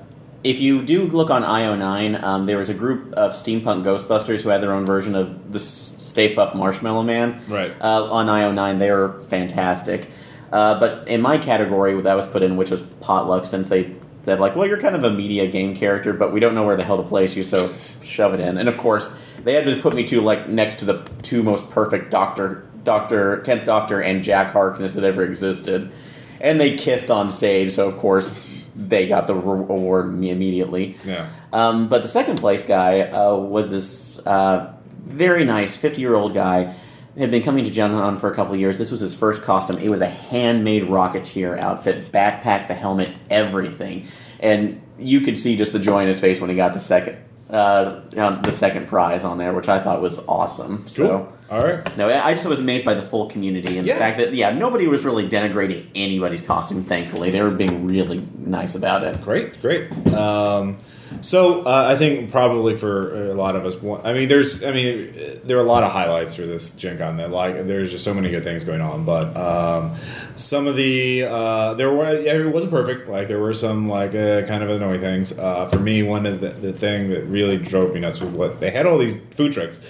if you do look on IO9, um, there was a group of steampunk Ghostbusters who had their own version of the Stay Puft Marshmallow Man. Right. Uh, on IO9, they were fantastic. Uh, but in my category that was put in, which was potluck, since they said like, well, you're kind of a media game character, but we don't know where the hell to place you, so shove it in. And of course, they had to put me to like next to the two most perfect Doctor, Doctor, Tenth Doctor, and Jack Harkness that ever existed, and they kissed on stage. So of course, they got the re- award me immediately. Yeah. Um, but the second place guy uh, was this uh, very nice 50 year old guy. Had been coming to Gen for a couple of years. This was his first costume. It was a handmade Rocketeer outfit, backpack, the helmet, everything, and you could see just the joy in his face when he got the second, uh, um, the second prize on there, which I thought was awesome. So. Cool. All right. No, I just was amazed by the full community and Yeah. the fact that yeah, nobody was really denigrating anybody's costume. Thankfully, they were being really nice about it. Great, great. Um, so uh, I think probably for a lot of us, I mean, there's, I mean, there are a lot of highlights for this Gen Con. That like, there's just so many good things going on. But um, some of the uh, there were it wasn't perfect. Like there were some like uh, kind of annoying things. Uh, for me, one of the, the thing that really drove me nuts was what they had all these food trucks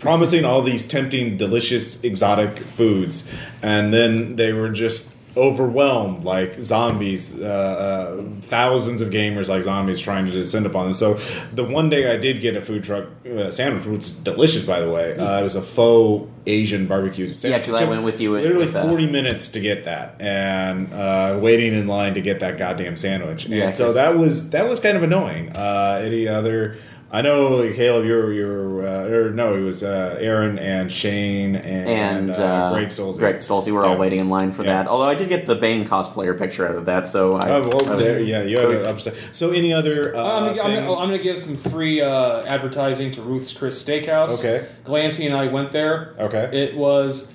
promising all these tempting, delicious, exotic foods, and then they were just overwhelmed like zombies, uh, uh, thousands of gamers like zombies trying to descend upon them. So the one day I did get a food truck uh, sandwich, which is delicious by the way. Uh, it was a faux Asian barbecue sandwich. 'cause I It took went with you Literally with that. forty minutes to get that, and uh, waiting in line to get that goddamn sandwich. And Yeah, so that was that was kind of annoying. Uh, any other? I know Caleb, you're you're uh, or no, it was uh, Aaron and Shane and, and uh, uh, Greg Stolze. Greg Stolze were all Yeah. waiting in line for Yeah. that. Although I did get the Bane cosplayer picture out of that, so I, Oh, well, I was- there, yeah, you had an upset. So, any other uh, Uh, I'm, gonna, I'm, I'm gonna give some free uh, advertising to Ruth's Chris Steakhouse. Okay. Glancy and I went there. Okay. It was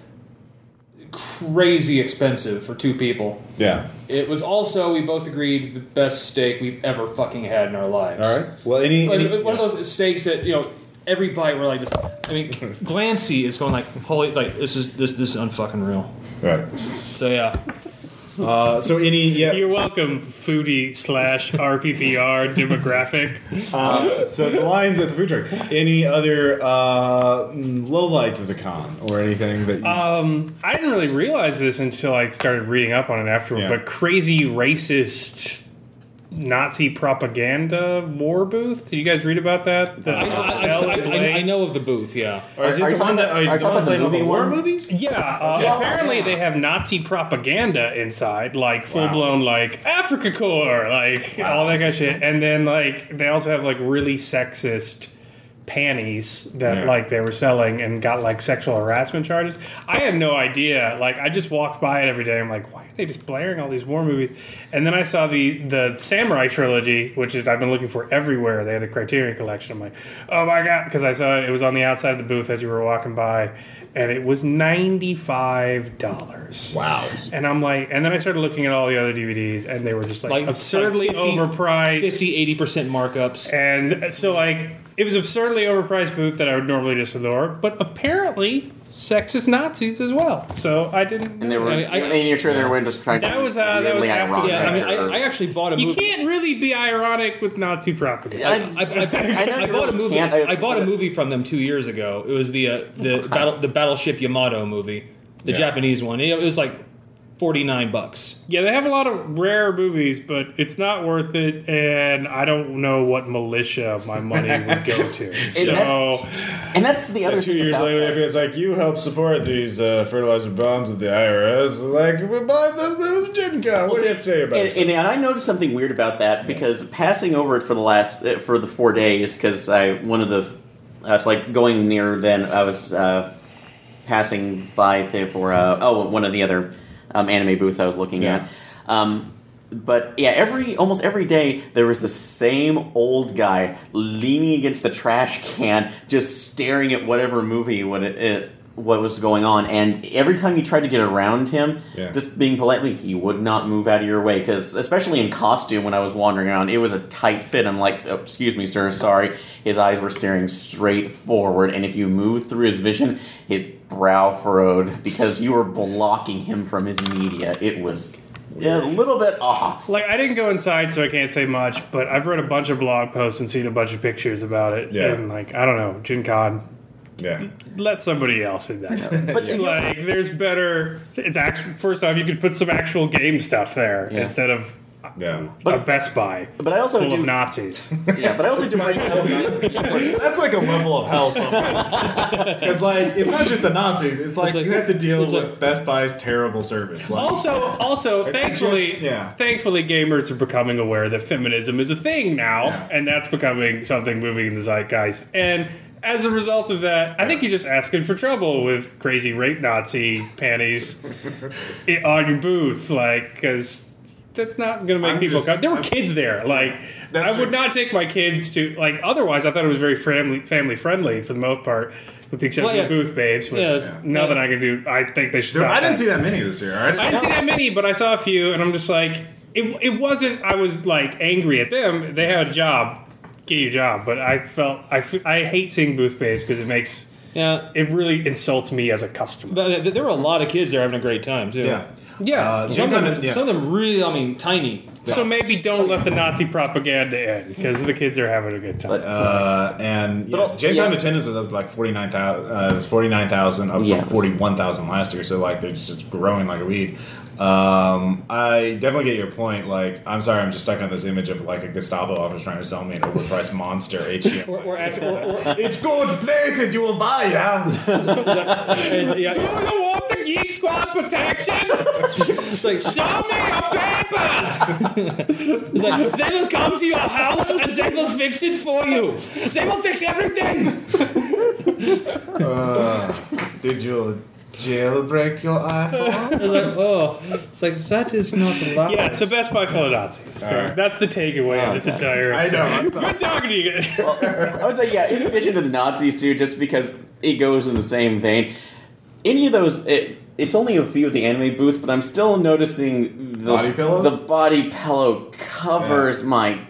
crazy expensive for two people. yeah. It was also, we both agreed, the best steak we've ever fucking had in our lives. All right. Well, any, any one of those steaks that you know, every bite we're like, this, I mean, Glancy is going like, holy, like this is this this is unfucking real. right. So yeah, Uh, so any yeah. You're welcome, foodie slash RPPR demographic. Uh, so the lines at the food truck. Any other uh, mm, lowlights of the con or anything that you, Um, I didn't really realize this until I started reading up on it afterward. Yeah. But crazy racist Nazi propaganda war booth. Did you guys read about that? The I, I, I, I, I know of the booth. Yeah, or is are it you the one talking that about- are you are the one the playing all the movie war movies? Yeah, uh, Yeah. apparently Yeah. they have Nazi propaganda inside, like full blown like Afrika Korps, like all that kind of shit. And then like they also have like really sexist panties that Yeah. like they were selling and got like sexual harassment charges. I had no idea. Like I just walked by it every day. I'm like, why are they just blaring all these war movies? And then I saw the the Samurai trilogy, which is I've been looking for everywhere. They had a Criterion collection. I'm like, oh my god, because I saw it. It was on the outside of the booth as you were walking by, and it was ninety five dollars. Wow. And I'm like, and then I started looking at all the other DVDs, and they were just like, Like absurdly 50 overpriced. 50 80% markups. And uh, so, like, it was absurdly overpriced booth that I would normally just ignore, but apparently sexist Nazis as well. So I didn't. And they were, I- I- and you're sure they were just trying That to was, uh, that was really after- ironic. Yeah, I mean, I, I actually bought a you movie. can't really be ironic with Nazi propaganda. I- I, I, know I you bought a movie. I bought a movie from them two years ago. It was the uh, the battle the Battleship Yamato movie, the Yeah. Japanese one. It was like forty nine bucks. Yeah, they have a lot of rare movies, but it's not worth it, and I don't know what militia my money would go to. So and that's the other Two years later, it's like you help support these uh, fertilizer bombs with the IRA. Like we're buying those movies at Gen Con. What do you have to say about and, it? and, and I noticed something weird about that because passing over it for the last uh, for the four days because I one of the uh, it's like going near then I was uh, passing by there for uh, oh one of the other um, anime booths I was looking Yeah. at. Um, but yeah, every almost every day there was the same old guy leaning against the trash can, just staring at whatever movie what it, it what was going on. And every time you tried to get around him, Yeah. just being politely, he would not move out of your way. Because especially in costume, when I was wandering around, it was a tight fit. I'm like, oh, excuse me, sir, sorry. His eyes were staring straight forward, and if you moved through his vision, his brow furrowed because you were blocking him from his media. It was yeah, a little bit off. Like I didn't go inside, so I can't say much. But I've read a bunch of blog posts and seen a bunch of pictures about it. Yeah. And like I don't know, Gen Con, yeah. let somebody else in that. But you know, like there's better. It's actually first off, you could put some actual game stuff there Yeah. instead of Yeah. a Best Buy but I also full do. of Nazis. Yeah, but I also do. That's like a level of hell. Something. Because like it's not just the Nazis. It's like, like- you have to deal with like- Best Buy's terrible service. Like, Also, also, It- it thankfully, just- yeah. thankfully, gamers are becoming aware that feminism is a thing now, and that's becoming something moving in the zeitgeist. And as a result of that, I think you're just asking for trouble with crazy rape Nazi panties on your booth, like because that's not going to make I'm people just- come. There were I'm- kids there, like. That's I would true. not take my kids to like. Otherwise, I thought it was very family family friendly for the most part, with the exception Well, yeah. of booth babes. Which Yeah, it's- nothing yeah. I can do. I think they should. Dude, stop I didn't that. see that many this year. Right? I didn't see that many, but I saw a few, and I'm just like, it, it wasn't. I was like angry at them. They had a job, get your job, but I felt I, I hate seeing booth Babes because it makes Yeah, it really insults me as a customer. but there were a lot of kids there having a great time too. Yeah. Yeah. Uh, Some Gen of, them, yeah. some of them really, I mean, tiny. So maybe don't let the Nazi propaganda in because the kids are having a good time. But Uh, and yeah, But, Gen yeah. attendance was up to like 49,000, uh, it was 49,000 up Yeah, from 41,000 last year. So, like, they're just growing like a weed. Um, I definitely get your point. Like, I'm sorry, I'm just stuck on this image of like a Gestapo officer trying to sell me an overpriced monster HDMI. Or, or, or, it's gold plated, you will buy, yeah? yeah, Do you want the Geek Squad protection? it's like Show me your papers. It's like, they will come to your house and they will fix it for you. They will fix everything. Did you jailbreak your iPhone? It's like, oh, it's like that is not allowed. Yeah, so Best Buy full of Nazis. right. That's the takeaway of oh, this okay. entire I episode. know, I'm sorry. Good talking to you guys. I would say, yeah, in addition to the Nazis, too, just because it goes in the same vein, any of those, it, it's only a few of the anime booths, but I'm still noticing the Body pillows? The body pillow covers, my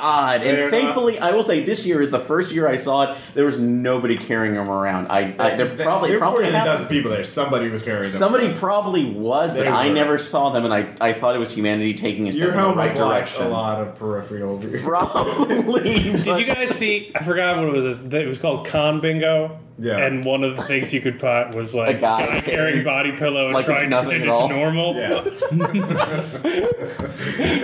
God. They're And not- thankfully, I will say this year is the first year I saw it, there was nobody carrying them around. I, I there probably, there probably a dozen people there. Somebody was carrying them. Somebody probably was, but They I were. never saw them, and I, I thought it was humanity taking a step Your in the home right right direction. a lot of peripheral view. Probably. Did you guys see? I forgot what it was. It was called Con Bingo. Yeah. And one of the things you could put was like A guy carrying body pillow and Like trying to pretend it's normal. Yeah.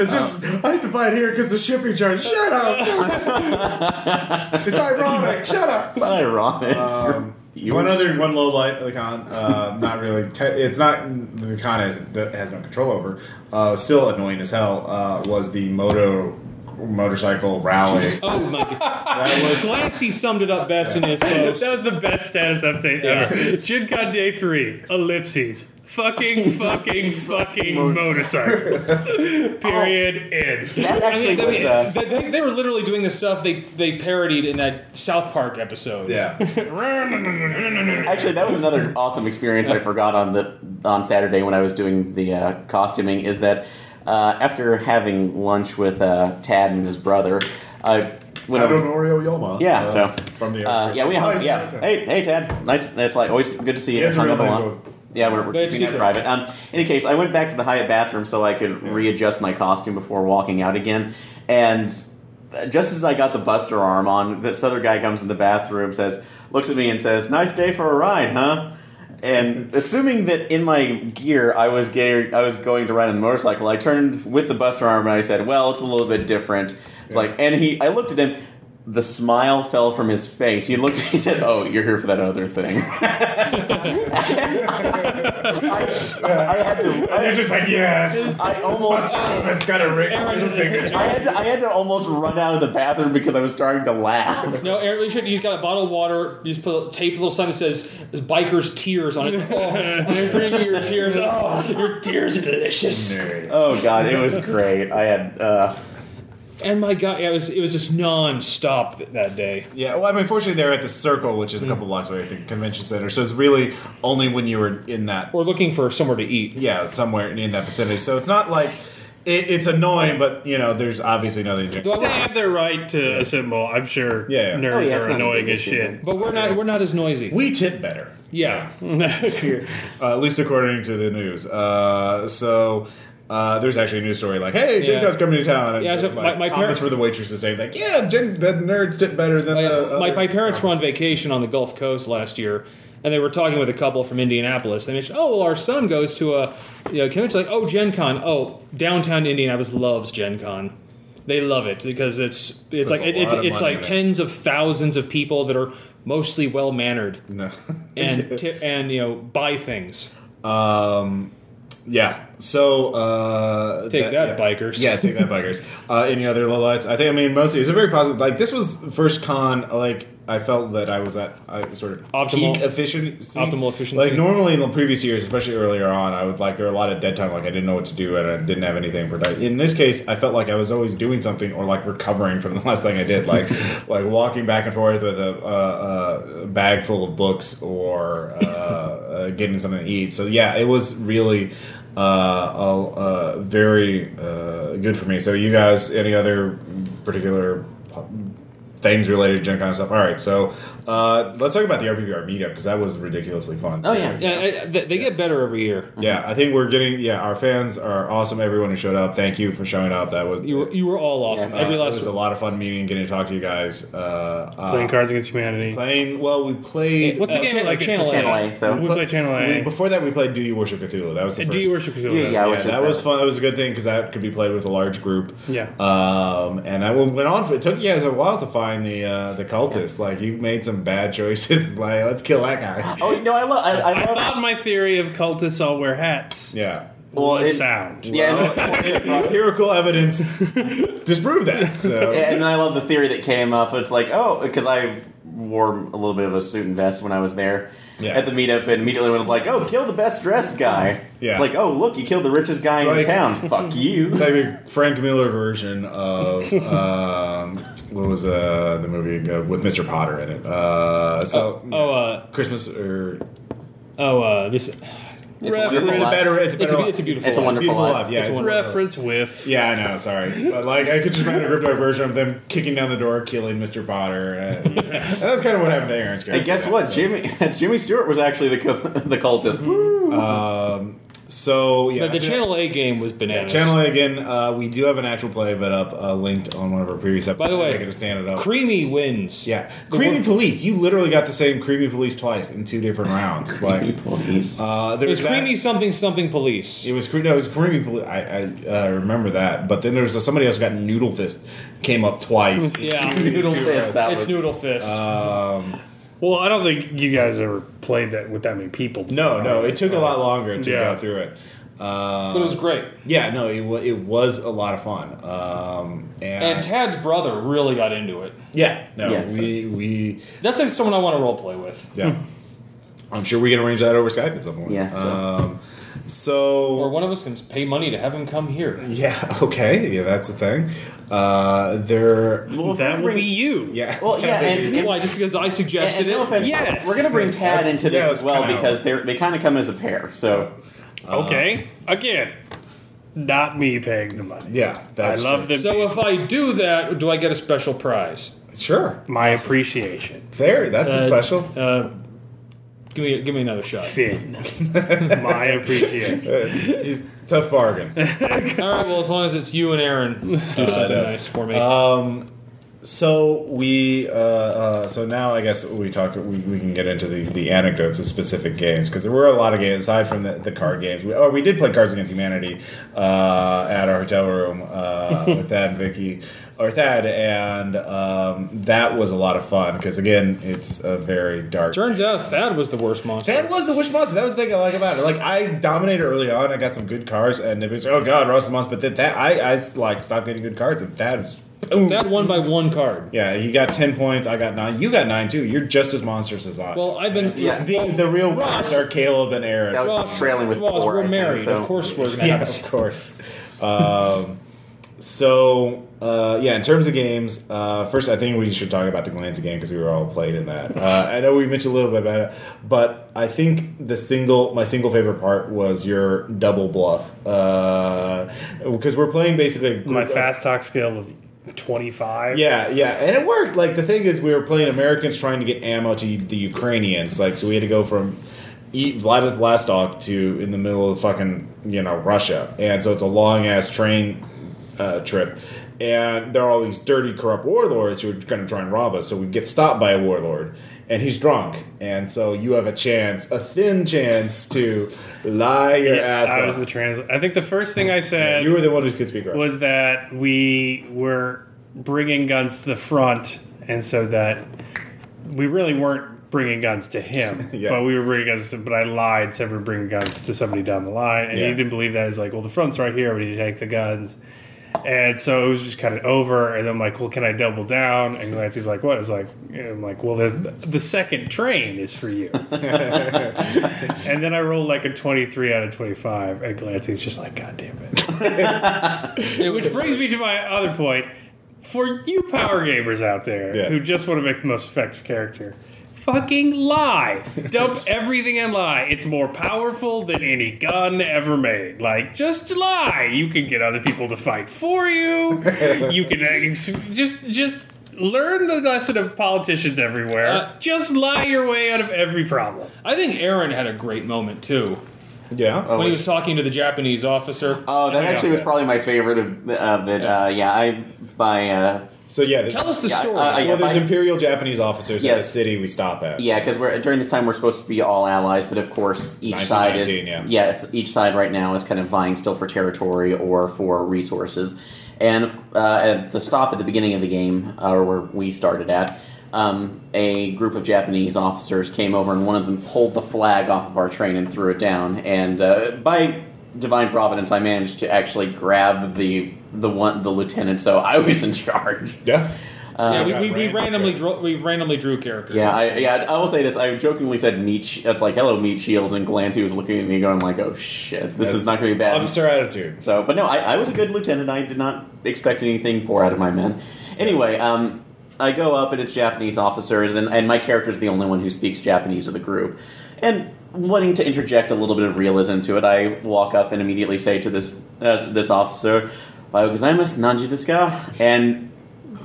it's just I have to buy it here because the shipping charge. Shut up. it's ironic. Shut up. It's ironic. Um, You one were- other one low light of the con. Uh, not really. Te- it's not the con has, has no control over. Uh, still annoying as hell. Uh, was the moto motorcycle rally. Oh my god. that was Glancy summed it up best in his post. That was the best status update ever. Gen Day 3, ellipses. fucking, fucking, fucking motorcycles. Period. End. That I mean, actually I was. mean, Uh, they, they, they were literally doing the stuff they, they parodied in that South Park episode. Yeah. Actually, that was another awesome experience I forgot on the on Saturday when I was doing the uh, costuming. Is that uh, after having lunch with uh, Tad and his brother, I went I don't over. know Oreo Yoma. Yeah, uh, so from the uh, yeah, we hung, yeah. Hey, hey, Tad, nice. It's like always good to see you. It's hung up name, along. Yeah, we're, we're keeping that secret. private. Um, in any case, I went back to the Hyatt bathroom so I could readjust my costume before walking out again. And just as I got the Buster arm on, this other guy comes in the bathroom, says, looks at me and says, "Nice day for a ride, huh?" And assuming that in my gear I was ga- I was going to ride on the motorcycle, I turned with the Buster arm and I said, "Well, it's a little bit different." It's like, and he, I looked at him. The smile fell from his face. He looked at me and said, "Oh, you're here for that other thing." I, I had to. And I, you're just like, yes. I almost. It's got a ring. Aaron- finger. I had, to, I had to almost run out of the bathroom because I was starting to laugh. No, Aaron, you should. You've got a bottle of water. You just put a tape a little sign that says "This biker's tears" on it. Oh, I'm drinking your tears. Oh, your tears are delicious. Nerd. Oh god, it was great. I had. Uh, And my God, yeah, it was it was just non-stop th- that day. Yeah, well, I mean, fortunately, they're at the Circle, which is a couple blocks away at the convention center. So it's really only when you were in that, Or looking for somewhere to eat. yeah, somewhere in that vicinity. So it's not like it, it's annoying, but you know, there's obviously nothing. To, Do I They want- have their right to assemble. I'm sure Yeah, yeah. nerds Oh, yeah, it's are not a annoying big as issue. shit. But we're not we're not as noisy. we tip better, Yeah. uh, at least according to the news. Uh, so. Uh, there's actually a news story like, "Hey, Gen Yeah. Coming to town," and Yeah, so like, my- my comments par- for the waitresses saying like, "Yeah, Gen, the nerds tip better than the." Uh, my, other my parents were on vacation on the Gulf Coast last year, and they were talking with a couple from Indianapolis. They mentioned, "Oh, well, our son goes to a you know convention like oh Gen Con. Oh, downtown Indianapolis loves Gen Con. They love it because it's it's Puts like it, it's it's like it. tens of thousands of people that are mostly well mannered No. and ti and you know buy things. Um, yeah. So uh, Take that, yeah. bikers. Yeah, take that, bikers. Uh, any other lowlights? I think. I mean, mostly it's a very positive. Like this was first con. Like I felt that I was at I sort of Optimal- peak efficiency. optimal efficiency. Like normally in the previous years, especially earlier on, I would like there were a lot of dead time. Like I didn't know what to do and I didn't have anything for. In this case, I felt like I was always doing something or like recovering from the last thing I did. Like like walking back and forth with a, uh, a bag full of books or uh, uh, getting something to eat. So yeah, it was really uh, uh, uh, very uh, good for me. So you guys, any other particular things related to Gen Con stuff? All right, so uh, let's talk about the RPPR meetup because that was ridiculously fun. Oh, too. yeah. Yeah, I- they, they get better every year. Yeah, I think we're getting. Yeah, our fans are awesome. Everyone who showed up, thank you for showing up. That was You were, you were all awesome. uh, every it last was a lot of fun meeting, getting to talk to you guys. Uh, uh, Playing Cards Against Humanity. Playing well, we played. What's the uh, game channel- like? It's channel a- A. So- we play Channel A. we- before that, we played Do You Worship Cthulhu? That was the first. do you worship Cthulhu? Yeah, Yeah, which is that was the- fun. That was a good thing because that could be played with a large group. Yeah. Um, and I went on. For, it took you guys a while to find the uh, the cultist. Like you made some bad choices. Like let's kill that guy. oh, you know, I love. I, I I love. thought my theory of cultists all wear hats Yeah. Well, was it- sound. Yeah, Well, empirical evidence disproved that. So and I love the theory that came up. It's like, oh, because I wore a little bit of a suit and vest when I was there Yeah. at the meetup, and immediately went like, oh, kill the best dressed guy. Yeah. It's like, oh, look, you killed the richest guy It's in like- town. Fuck you. It's like the Frank Miller version of um, what was uh, the movie uh, with Mr. Potter in it. Uh, so Oh, uh, Christmas or oh, uh, this. It's a wonderful it's a better. It's a It's a, it's a beautiful. It's a life. wonderful beautiful life. life. Yeah, It's a it's, wonderful- Reference whiff. Yeah, I know. Sorry, but like I could just find a ripped out version of them kicking down the door, killing Mr. Potter. And, and that's kind of what happened to Aaron's character. And guess Yeah, what? so- Jimmy Jimmy Stewart was actually the the cultist. Um, so yeah, But the Channel A game was bananas. Channel A again. Uh, we do have an actual play of it up, uh, linked on one of our previous episodes. By the way, making to stand it up. Creamy wins. yeah, The creamy one- police. You literally got the same creamy police twice in two different rounds. Like, Police. uh, there It was was that- creamy something something police. It was cre- no, it was creamy. Police. I, I uh, remember that. But then there was somebody else got noodle fist came up twice. Yeah. Noodle fist. That it's was Noodle Fist. Um, Well, I don't think you guys ever played that with that many people. no, no, it took a lot longer to Yeah. go through it. Uh, but it was great. yeah, no, it, wa- it was a lot of fun. Um, and, And Tad's brother really got into it. yeah, no, Yeah, so- we we That's like someone I want to role play with. yeah. I'm sure we can arrange that over Skype at some point. Yeah, so- Um, so Or one of us can pay money to have him come here. yeah, okay, yeah, that's the thing. Uh, there, Well, that will be you. yeah, Well, yeah, and, and, Why? Just because I and, suggested no it? offense, Yes. we're going to bring Tad That's- into this that's as well kinda- because they they kind of come as a pair. So Okay. Again, not me paying the money. yeah, that's I love true. the- So if I do that, do I get a special prize? Sure, My appreciation. there, that's Uh, special. Uh, give me give me another shot. Finn. My appreciation. Uh, he's tough bargain. All right. Well, as long as it's you and Aaron, do something know. nice for me. Um, so we, uh, uh, so now I guess we talk. We, we can get into the, the anecdotes of specific games because there were a lot of games aside from the, the card games. We, oh, we did play Cards Against Humanity uh, at our hotel room uh, with Thad and Vicky, or Thad, and um, that was a lot of fun because again, it's a very dark. Turns out Thad was the worst monster. Thad was the worst monster. That was the thing I like about it. Like I dominated early on. I got some good cards, and it was oh god, Ross the monster. But then that I, I like stopped getting good cards, and that was boom. Thad won by one card. Yeah, he got ten points. I got nine. You got nine too. You're just as monstrous as I. Well, I've been Yeah. the the real Ross- winners are Caleb and Aaron. That was- Ross, trailing with Ross, four, I we're think, married. so- Of course, we're gonna yes, of course. Um, so uh, yeah, in terms of games, uh, first I think we should talk about the Glancy game because we were all played in that. Uh, I know we mentioned a little bit about it, but I think the single, my single favorite part was your double bluff because we're playing basically My fast talk skill of 25. Yeah, yeah, and it worked. Like the thing is, we were playing Americans trying to get ammo to the Ukrainians. Like, so we had to go from eat Vladivostok to in the middle of fucking you know Russia, and so it's a long ass train uh, trip. And there are all these dirty, corrupt warlords who are going to try and rob us. So we get stopped by a warlord, and he's drunk, and so you have a chance, a thin chance, to lie your ass I off. was the translator. I think the first thing I said you were the one who could speak Russian. was that we were bringing guns to the front, and so that we really weren't bringing guns to him, Yeah. but we were bringing guns. To, but I lied, said we we're bringing guns to somebody down the line, and Yeah. he didn't believe that. He's like, "Well, the front's right here. We need to take the guns." And so it was just kind of over, and then I'm like, "Well, can I double down?" And Glancy's like, "What?" I was like, "I'm like, well, the, the second train is for you." and then I rolled like a 23 out of 25, and Glancy's just like, "God damn it!" Which brings me to my other point. For you power gamers out there Yeah. who just want to make the most effective character, fucking lie. Dump everything and lie. It's more powerful than any gun ever made. Like, just lie. You can get other people to fight for you. You can ex- just just learn the lesson of politicians everywhere. Uh, just lie your way out of every problem. I think Aaron had a great moment too yeah. Oh, when he was talking to the Japanese officer. Oh, that yeah. actually was probably my favorite of, of it. Uh, yeah, I by uh, So yeah, Tell us the Yeah, story. uh, yeah. Well, there's by- imperial Japanese officers at Yeah. the city we stop at. yeah, because we're during this time we're supposed to be all allies, but of course each side is yeah. yes, each side right now is kind of vying still for territory or for resources. And uh, at the stop at the beginning of the game, uh, or where we started at, um, a group of Japanese officers came over, and one of them pulled the flag off of our train and threw it down. And uh, by divine providence, I managed to actually grab the the one the lieutenant, so I was in charge. Yeah. yeah, we, we, we randomly characters. drew, we randomly drew characters. Yeah, I, yeah. I will say this. I jokingly said meat. Sh- that's like hello meat shields, and Glancy was looking at me, going like, "Oh shit, this is not going to be bad." Officer attitude. So, but no, I, I was a good lieutenant. I did not expect anything poor out of my men. Anyway, um, I go up and it's Japanese officers, and, and my character is the only one who speaks Japanese of the group. And wanting to interject a little bit of realism to it, I walk up and immediately say to this uh, this officer, "Ohayou gozaimasu, nanji desu? And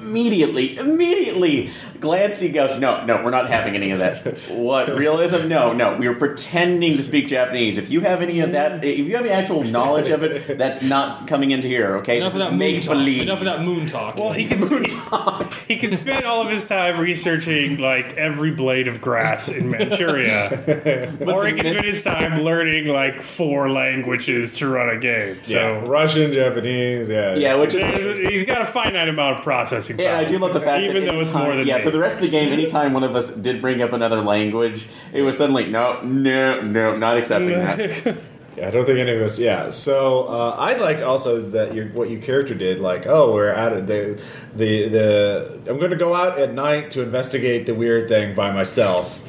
immediately, immediately, Glancy goes, "No, no, we're not having any of that. What realism? No, no. We are pretending to speak Japanese. If you have any of that, if you have any actual knowledge of it, that's not coming into here. Okay, Enough this of is that moon make talk. believe. Enough of that moon talk. Well, he can he can spend all of his time researching like every blade of grass in Manchuria, or he can spend his time learning like four languages to run a game. So yeah, Russian, Japanese. Yeah. Yeah, which is he's got a finite amount of processing. Power. Yeah, I do love the fact even that though it's anytime- more than yeah. me. For the rest of the game, anytime one of us did bring up another language, it was suddenly no, no, no, not accepting that. Yeah, I don't think any of us. Yeah. So uh, I liked also that your what your character did. Like, oh, we're out of the the the. I'm going to go out at night to investigate the weird thing by myself.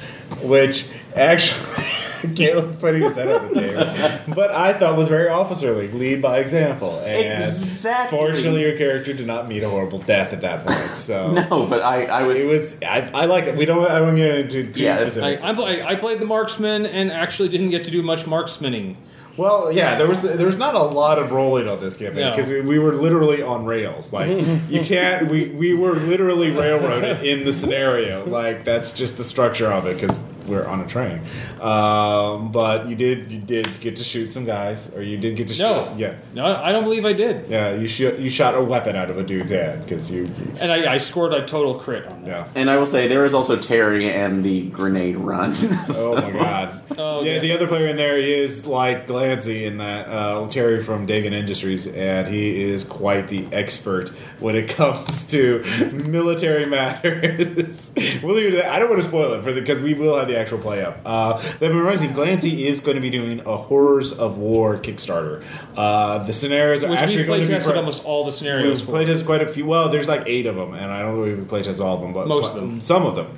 which actually. Caleb's putting his head on the table, but I thought was very officerly, lead by example. And Exactly. Fortunately, your character did not meet a horrible death at that point. So No, but I, I was. it was. I, I like it. We don't. I won't get into too Yeah, specific. I, I, I played the marksman and actually didn't get to do much marksmaning. Well, yeah, there was there was not a lot of rolling on this campaign No. because we, we were literally on rails. Like you can't. We we were literally railroaded in the scenario. Like that's just the structure of it because we're on a train. Um, but you did you did get to shoot some guys, or you did get to No. shoot. Yeah, No, I don't believe I did. yeah. You shot you shot a weapon out of a dude's head because you, you. And I, I scored a total crit on that. Yeah. and I will say there is also Terry and the grenade run. Oh my god. Oh, yeah, yeah. the other player in there is like Glancy in that uh, Terry from Dagan Industries, and he is quite the expert when it comes to military matters. we'll leave it at that. I don't want to spoil it for because we will have the actual play up. Uh, that reminds me, Glancy is going to be doing a Horrors of War Kickstarter. Uh, the scenarios are Which actually we going to be pre- almost all the scenarios We've playtested quite a few. Well, there's like eight of them, and I don't know if we playtest all of them, but Most of them. some of them,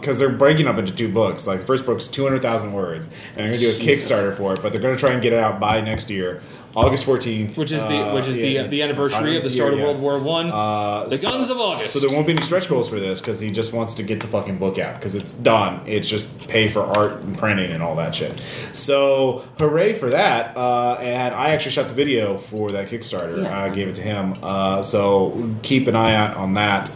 because they're breaking up into two books. Like the first book's two hundred thousand words, and they're going to do a Kickstarter for it. But they're going to try and get it out by next year, August fourteenth, which is the which is the the anniversary of the start of World War One. Uh, the Guns of August. So there won't be any stretch goals for this because he just wants to get the fucking book out because it's done. It's just pay for art and printing and all that shit. So hooray for that! Uh, and I actually shot the video for that Kickstarter. I gave it to him. Uh, so keep an eye out on that.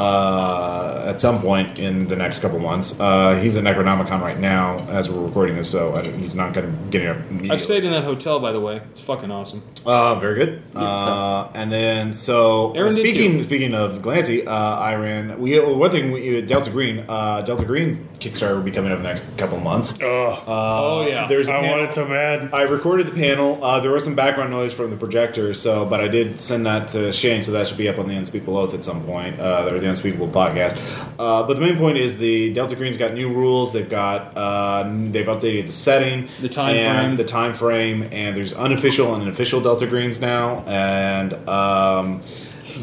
Uh, at some point in the next couple months, uh, he's at Necronomicon right now as we're recording this, so I, he's not going to get it. immediately. I've stayed in that hotel, by the way. It's fucking awesome. Uh, very good. Uh, and then so Aaron did speaking too. speaking of Glancy, uh, I ran. We well, one thing we, Delta Green. Uh, Delta Green Kickstarter will be coming up in the next couple of months. Ugh, oh yeah. There's a I panel- want it so bad. I recorded the panel. Uh, there was some background noise from the projector, so but I did send that to Shane, so that should be up on the Unspeakable Oath at some point, uh, or the Unspeakable podcast. Uh, but the main point is the Delta Green's got new rules. They've got uh, they've updated the setting, The time and frame. the time frame, and there's unofficial and official Delta Greens now, and. Um,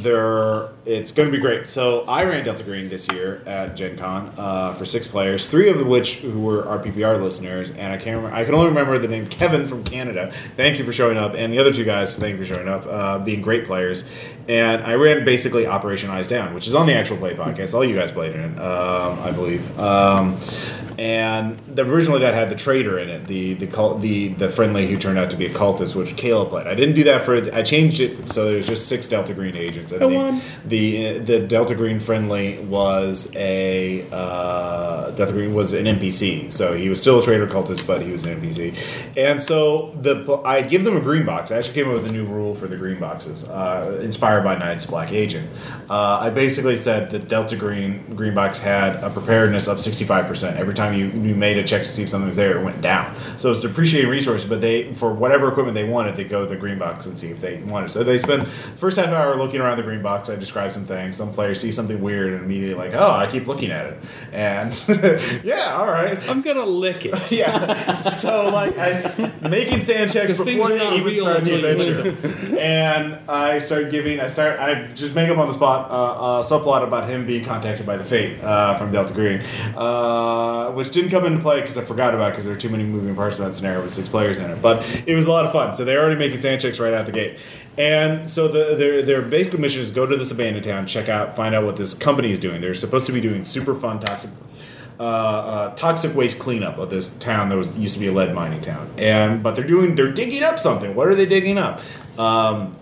there, it's going to be great. So I ran Delta Green this year at Gen Con uh, for six players, three of which who were RPPR listeners, and I can't remember. I can only remember the name Kevin from Canada. Thank you for showing up, and the other two guys, thank you for showing up, uh, being great players. And I ran basically Operation Eyes Down, which is on the actual play podcast. All you guys played in it, um, I believe. Um, and the, originally that had the traitor in it, the the cult, the the friendly who turned out to be a cultist, which Kayla played. I didn't do that for. I changed it so there's just six Delta Green agents. And the, the the Delta Green friendly was a uh, Delta Green was an NPC, so he was still a traitor cultist, but he was an NPC. And so the I give them a green box. I actually came up with a new rule for the green boxes, uh, inspired by Night's Black Agent. Uh, I basically said that Delta Green green box had a preparedness of 65%. Every time you, you made a check to see if something was there, it went down. So it's depreciating resources, but they for whatever equipment they wanted, they go to the green box and see if they wanted. So they spend first half hour looking around the green box. I describe some things. Some players see something weird and immediately like, oh, I keep looking at it, and yeah, all right. I'm gonna lick it. Yeah. So like I making SAN checks before they even start the adventure, and I start giving. I start. I just make up on the spot uh, a subplot about him being contacted by the Fate uh, from Delta Green, uh, which didn't come into play because I forgot about because there were too many moving parts in that scenario with six players in it. But it was a lot of fun. So they're already making SAN checks right out the gate, and so the, their their basic mission is go to this abandoned town, check out, find out what this company is doing. They're supposed to be doing super fun toxic uh, uh, toxic waste cleanup of this town that was used to be a lead mining town. And but they're doing they're digging up something. What are they digging up? Um,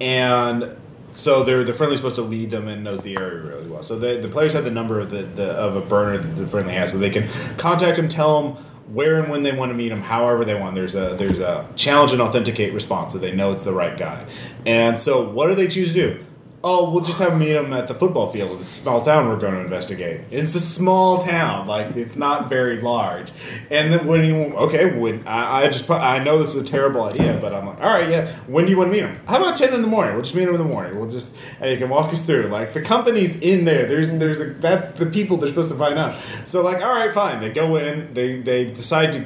and so they're the friendly supposed to lead them and knows the area really well. So the, the players have the number of the, the of a burner that the friendly has, so they can contact him, tell him where and when they want to meet him, however they want. There's a there's a challenge and authenticate response, so they know it's the right guy. And so what do they choose to do? Oh, we'll just have meet him at the football field. It's a small town we're going to investigate. It's a small town, like it's not very large. And then when you okay, when I, I just I know this is a terrible idea, but I'm like, all right, yeah. When do you want to meet him? How about ten in the morning? We'll just meet him in the morning. We'll just and you can walk us through. Like the company's in there. There's there's a, that's the people they're supposed to find out. So like, all right, fine. They go in. They they decide to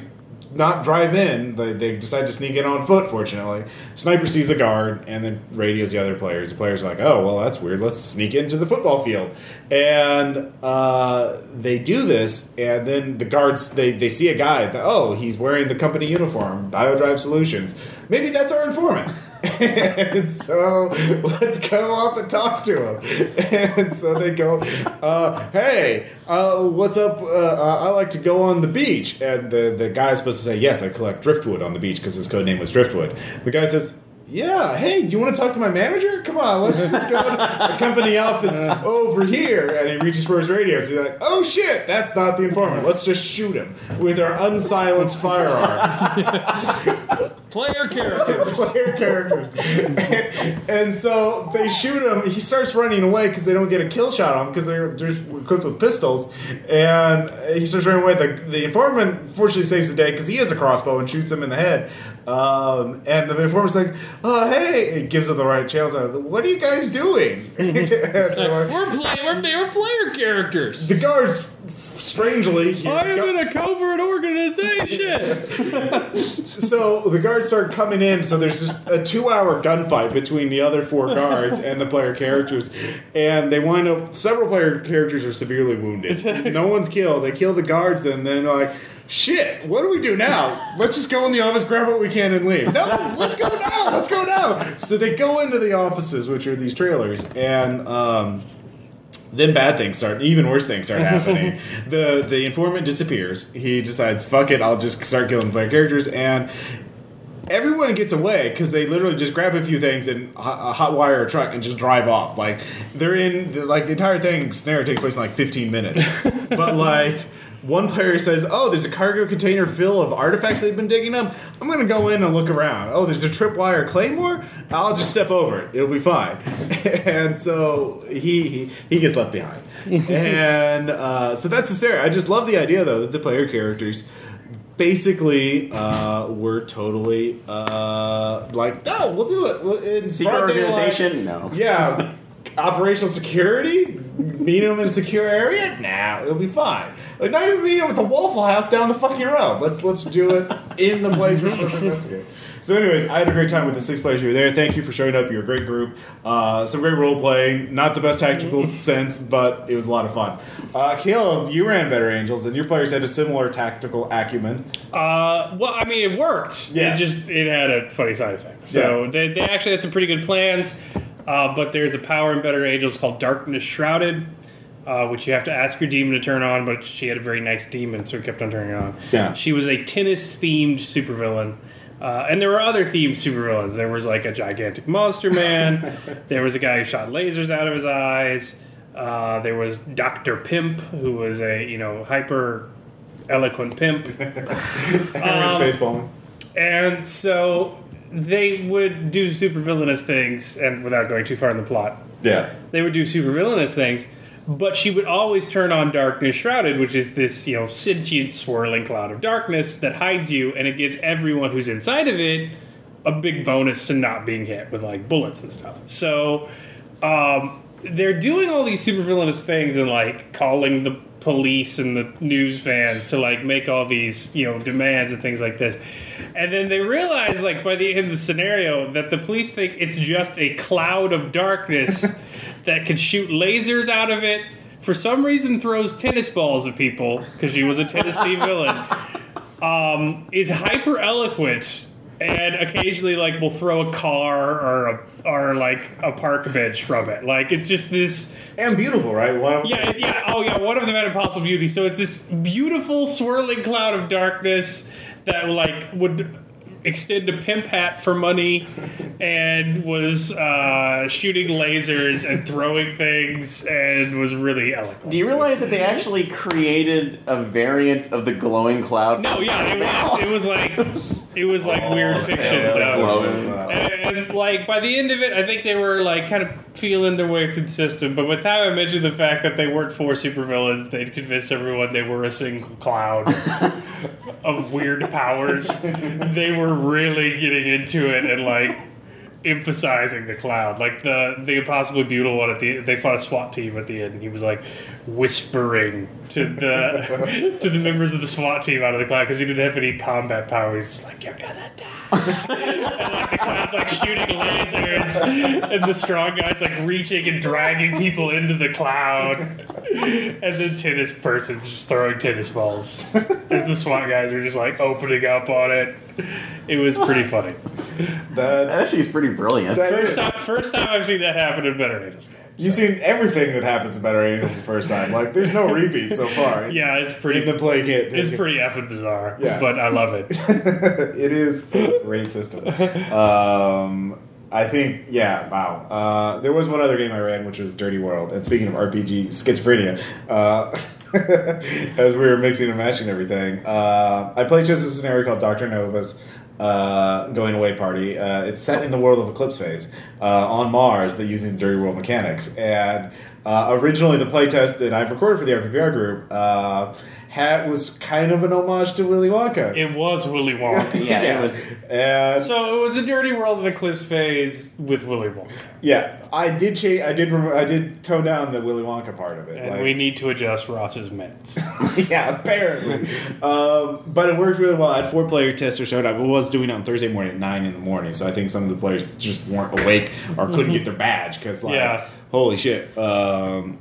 not drive in. They, they decide to sneak in on foot. Fortunately, sniper sees a guard and then radios the other players. The players are like, "Oh, well, that's weird. Let's sneak into the football field." And uh, they do this, and then the guards they, they see a guy. That, oh, he's wearing the company uniform, BioDrive Solutions. Maybe that's our informant. and so let's go up and talk to him. And so they go, uh, "Hey, uh, what's up? Uh, uh, I like to go on the beach." And the the guy's supposed to say, "Yes, I collect driftwood on the beach because his code name was Driftwood." The guy says. Yeah, hey, do you want to talk to my manager? Come on, let's just go to the company office over here. And he reaches for his radio. So he's like, oh shit, that's not the informant. Let's just shoot him with our unsilenced firearms. Player characters. player characters. and so they shoot him. He starts running away because they don't get a kill shot on him because they're just equipped with pistols. And he starts running away. The, the informant fortunately saves the day because he has a crossbow and shoots him in the head. Um, and the informant's like, "Oh, hey!" It gives him the right channels. Like, what are you guys doing? Like, We're playing. We're, we're player characters. the guards, strangely, I am in a covert organization. So the guards start coming in. So there's just a two-hour gunfight between the other four guards and the player characters, and they wind up. Several player characters are severely wounded. No one's killed. They kill the guards, and then they're like. Shit, what do we do now? Let's just go in the office, grab what we can, and leave. No, let's go now. Let's go now. So they go into the offices, which are these trailers, and um, then bad things start even worse things start happening the the informant disappears he decides fuck it i'll just start killing player characters and everyone gets away because they literally just grab a few things and hot, hot wire a truck and just drive off like they're in the, like the entire thing scenario takes place in like 15 minutes but like one player says, "Oh, there's a cargo container full of artifacts they've been digging up. I'm gonna go in and look around. Oh, there's a tripwire claymore. I'll just step over it. It'll be fine." and so he he, he gets left behind. and uh, so that's the story. I just love the idea though that the player characters basically uh, were totally uh, like, "Oh, we'll do it." We'll, in Secret broad daylight." organization? No. Yeah. Operational security? Meet them in a secure area? Nah, it'll be fine. Like not even meet them at the Waffle House down the fucking road. Let's let's do it in the place we're supposed to investigate. So, anyways, I had a great time with the six players who were there. Thank you for showing up. You're a great group. Uh, some great role playing. Not the best tactical sense, but it was a lot of fun. Uh, Caleb, you ran Better Angels, and your players had a similar tactical acumen. Uh, well, I mean, it worked. Yeah. It just it had a funny side effect. So Yeah. they, they actually had some pretty good plans. Uh, but there's a power in Better Angels called Darkness Shrouded, uh, which you have to ask your demon to turn on. But she had a very nice demon, so it kept on turning on. Yeah. She was a tennis themed supervillain. Uh, and there were other themed supervillains. There was like a gigantic monster man. there was a guy who shot lasers out of his eyes. Uh, there was Doctor Pimp, who was a you know hyper eloquent pimp. Facepalming. And so they would do super villainous things, and without going too far in the plot, Yeah. they would do super villainous things. But she would always turn on Darkness Shrouded, which is this, you know, sentient swirling cloud of darkness that hides you, and it gives everyone who's inside of it a big bonus to not being hit with like bullets and stuff. So um, they're doing all these super villainous things and like calling the police and the news fans to like make all these you know demands and things like this. And then they realize like by the end of the scenario that the police think it's just a cloud of darkness that can shoot lasers out of it. For some reason throws tennis balls at people because she was a tennis team villain. Um, is hyper eloquent and occasionally like we'll throw a car or a, or like a park bench from it. Like it's just this And beautiful, right? One yeah yeah oh yeah one of them had impossible beauty. So it's this beautiful swirling cloud of darkness that like would extend a pimp hat for money and was uh, shooting lasers and throwing things and was really eloquent. Do you realize that they actually created a variant of the glowing cloud? No, yeah, it was. It was like it was like weird fiction yeah, stuff. glowing. And, and, like by the end of it, I think they were like kind of feeling their way through the system. But by the time I mentioned the fact that they weren't four supervillains, they'd convinced everyone they were a single cloud of weird powers. they were really getting into it and like emphasizing the cloud. Like the the impossibly beautiful one at the they fought a SWAT team at the end, and he was like whispering to the to the members of the SWAT team out of the cloud because he didn't have any combat power. He's just like, "You're gonna die," and like the cloud's like shooting lasers, and the strong guy's like reaching and dragging people into the cloud, and the tennis person's just throwing tennis balls as the SWAT guys are just like opening up on it. It was pretty funny. That That actually is pretty brilliant. First time, first time I've seen that happen in Better Angels games. You've seen everything that happens in Better Angels the first time. Like, there's no repeat so far. Yeah, it's pretty. in the playing it. It's pretty effing bizarre, Yeah. but I love it. it is a great system. Um, I think, yeah, wow. Uh, there was one other game I ran, which was Dirty World. And speaking of RPG schizophrenia, uh, as we were mixing and matching everything, uh, I played just a scenario called Doctor Nova's uh, Going Away Party. Uh, it's set in the world of Eclipse Phase uh, on Mars, but using Dirty World mechanics. And uh, originally, the playtest that I've recorded for the RPPR group had, was kind of an homage to Willy Wonka. It was Willy Wonka. yeah, it was. and So it was a dirty world of Eclipse phase with Willy Wonka, Yeah, I did change. I did. Rem- I did tone down the Willy Wonka part of it. and like- we need to adjust Ross's minutes. yeah, apparently. um, but it worked really well. I had four player tester showed up. It was doing it on Thursday morning at nine in the morning, so I think some of the players just weren't awake or couldn't get their badge because, like, Yeah. holy shit. Um,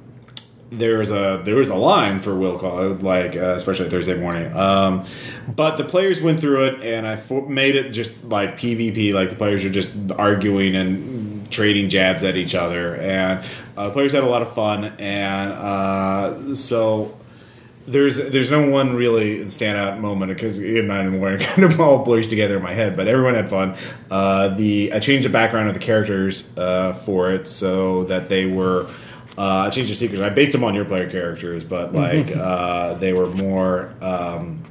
there's a there was a line for will call like uh, especially Thursday morning. Um, but the players went through it, and I fo- made it just like PvP. Like the players are just arguing and trading jabs at each other, and uh, the players had a lot of fun. And uh, so there's there's no one really standout moment because nine in the morning kind of all blurs together in my head. But everyone had fun. Uh, the I changed the background of the characters uh, for it so that they were. Uh, I changed the secrets. I based them on your player characters, but like uh, they were more. Um,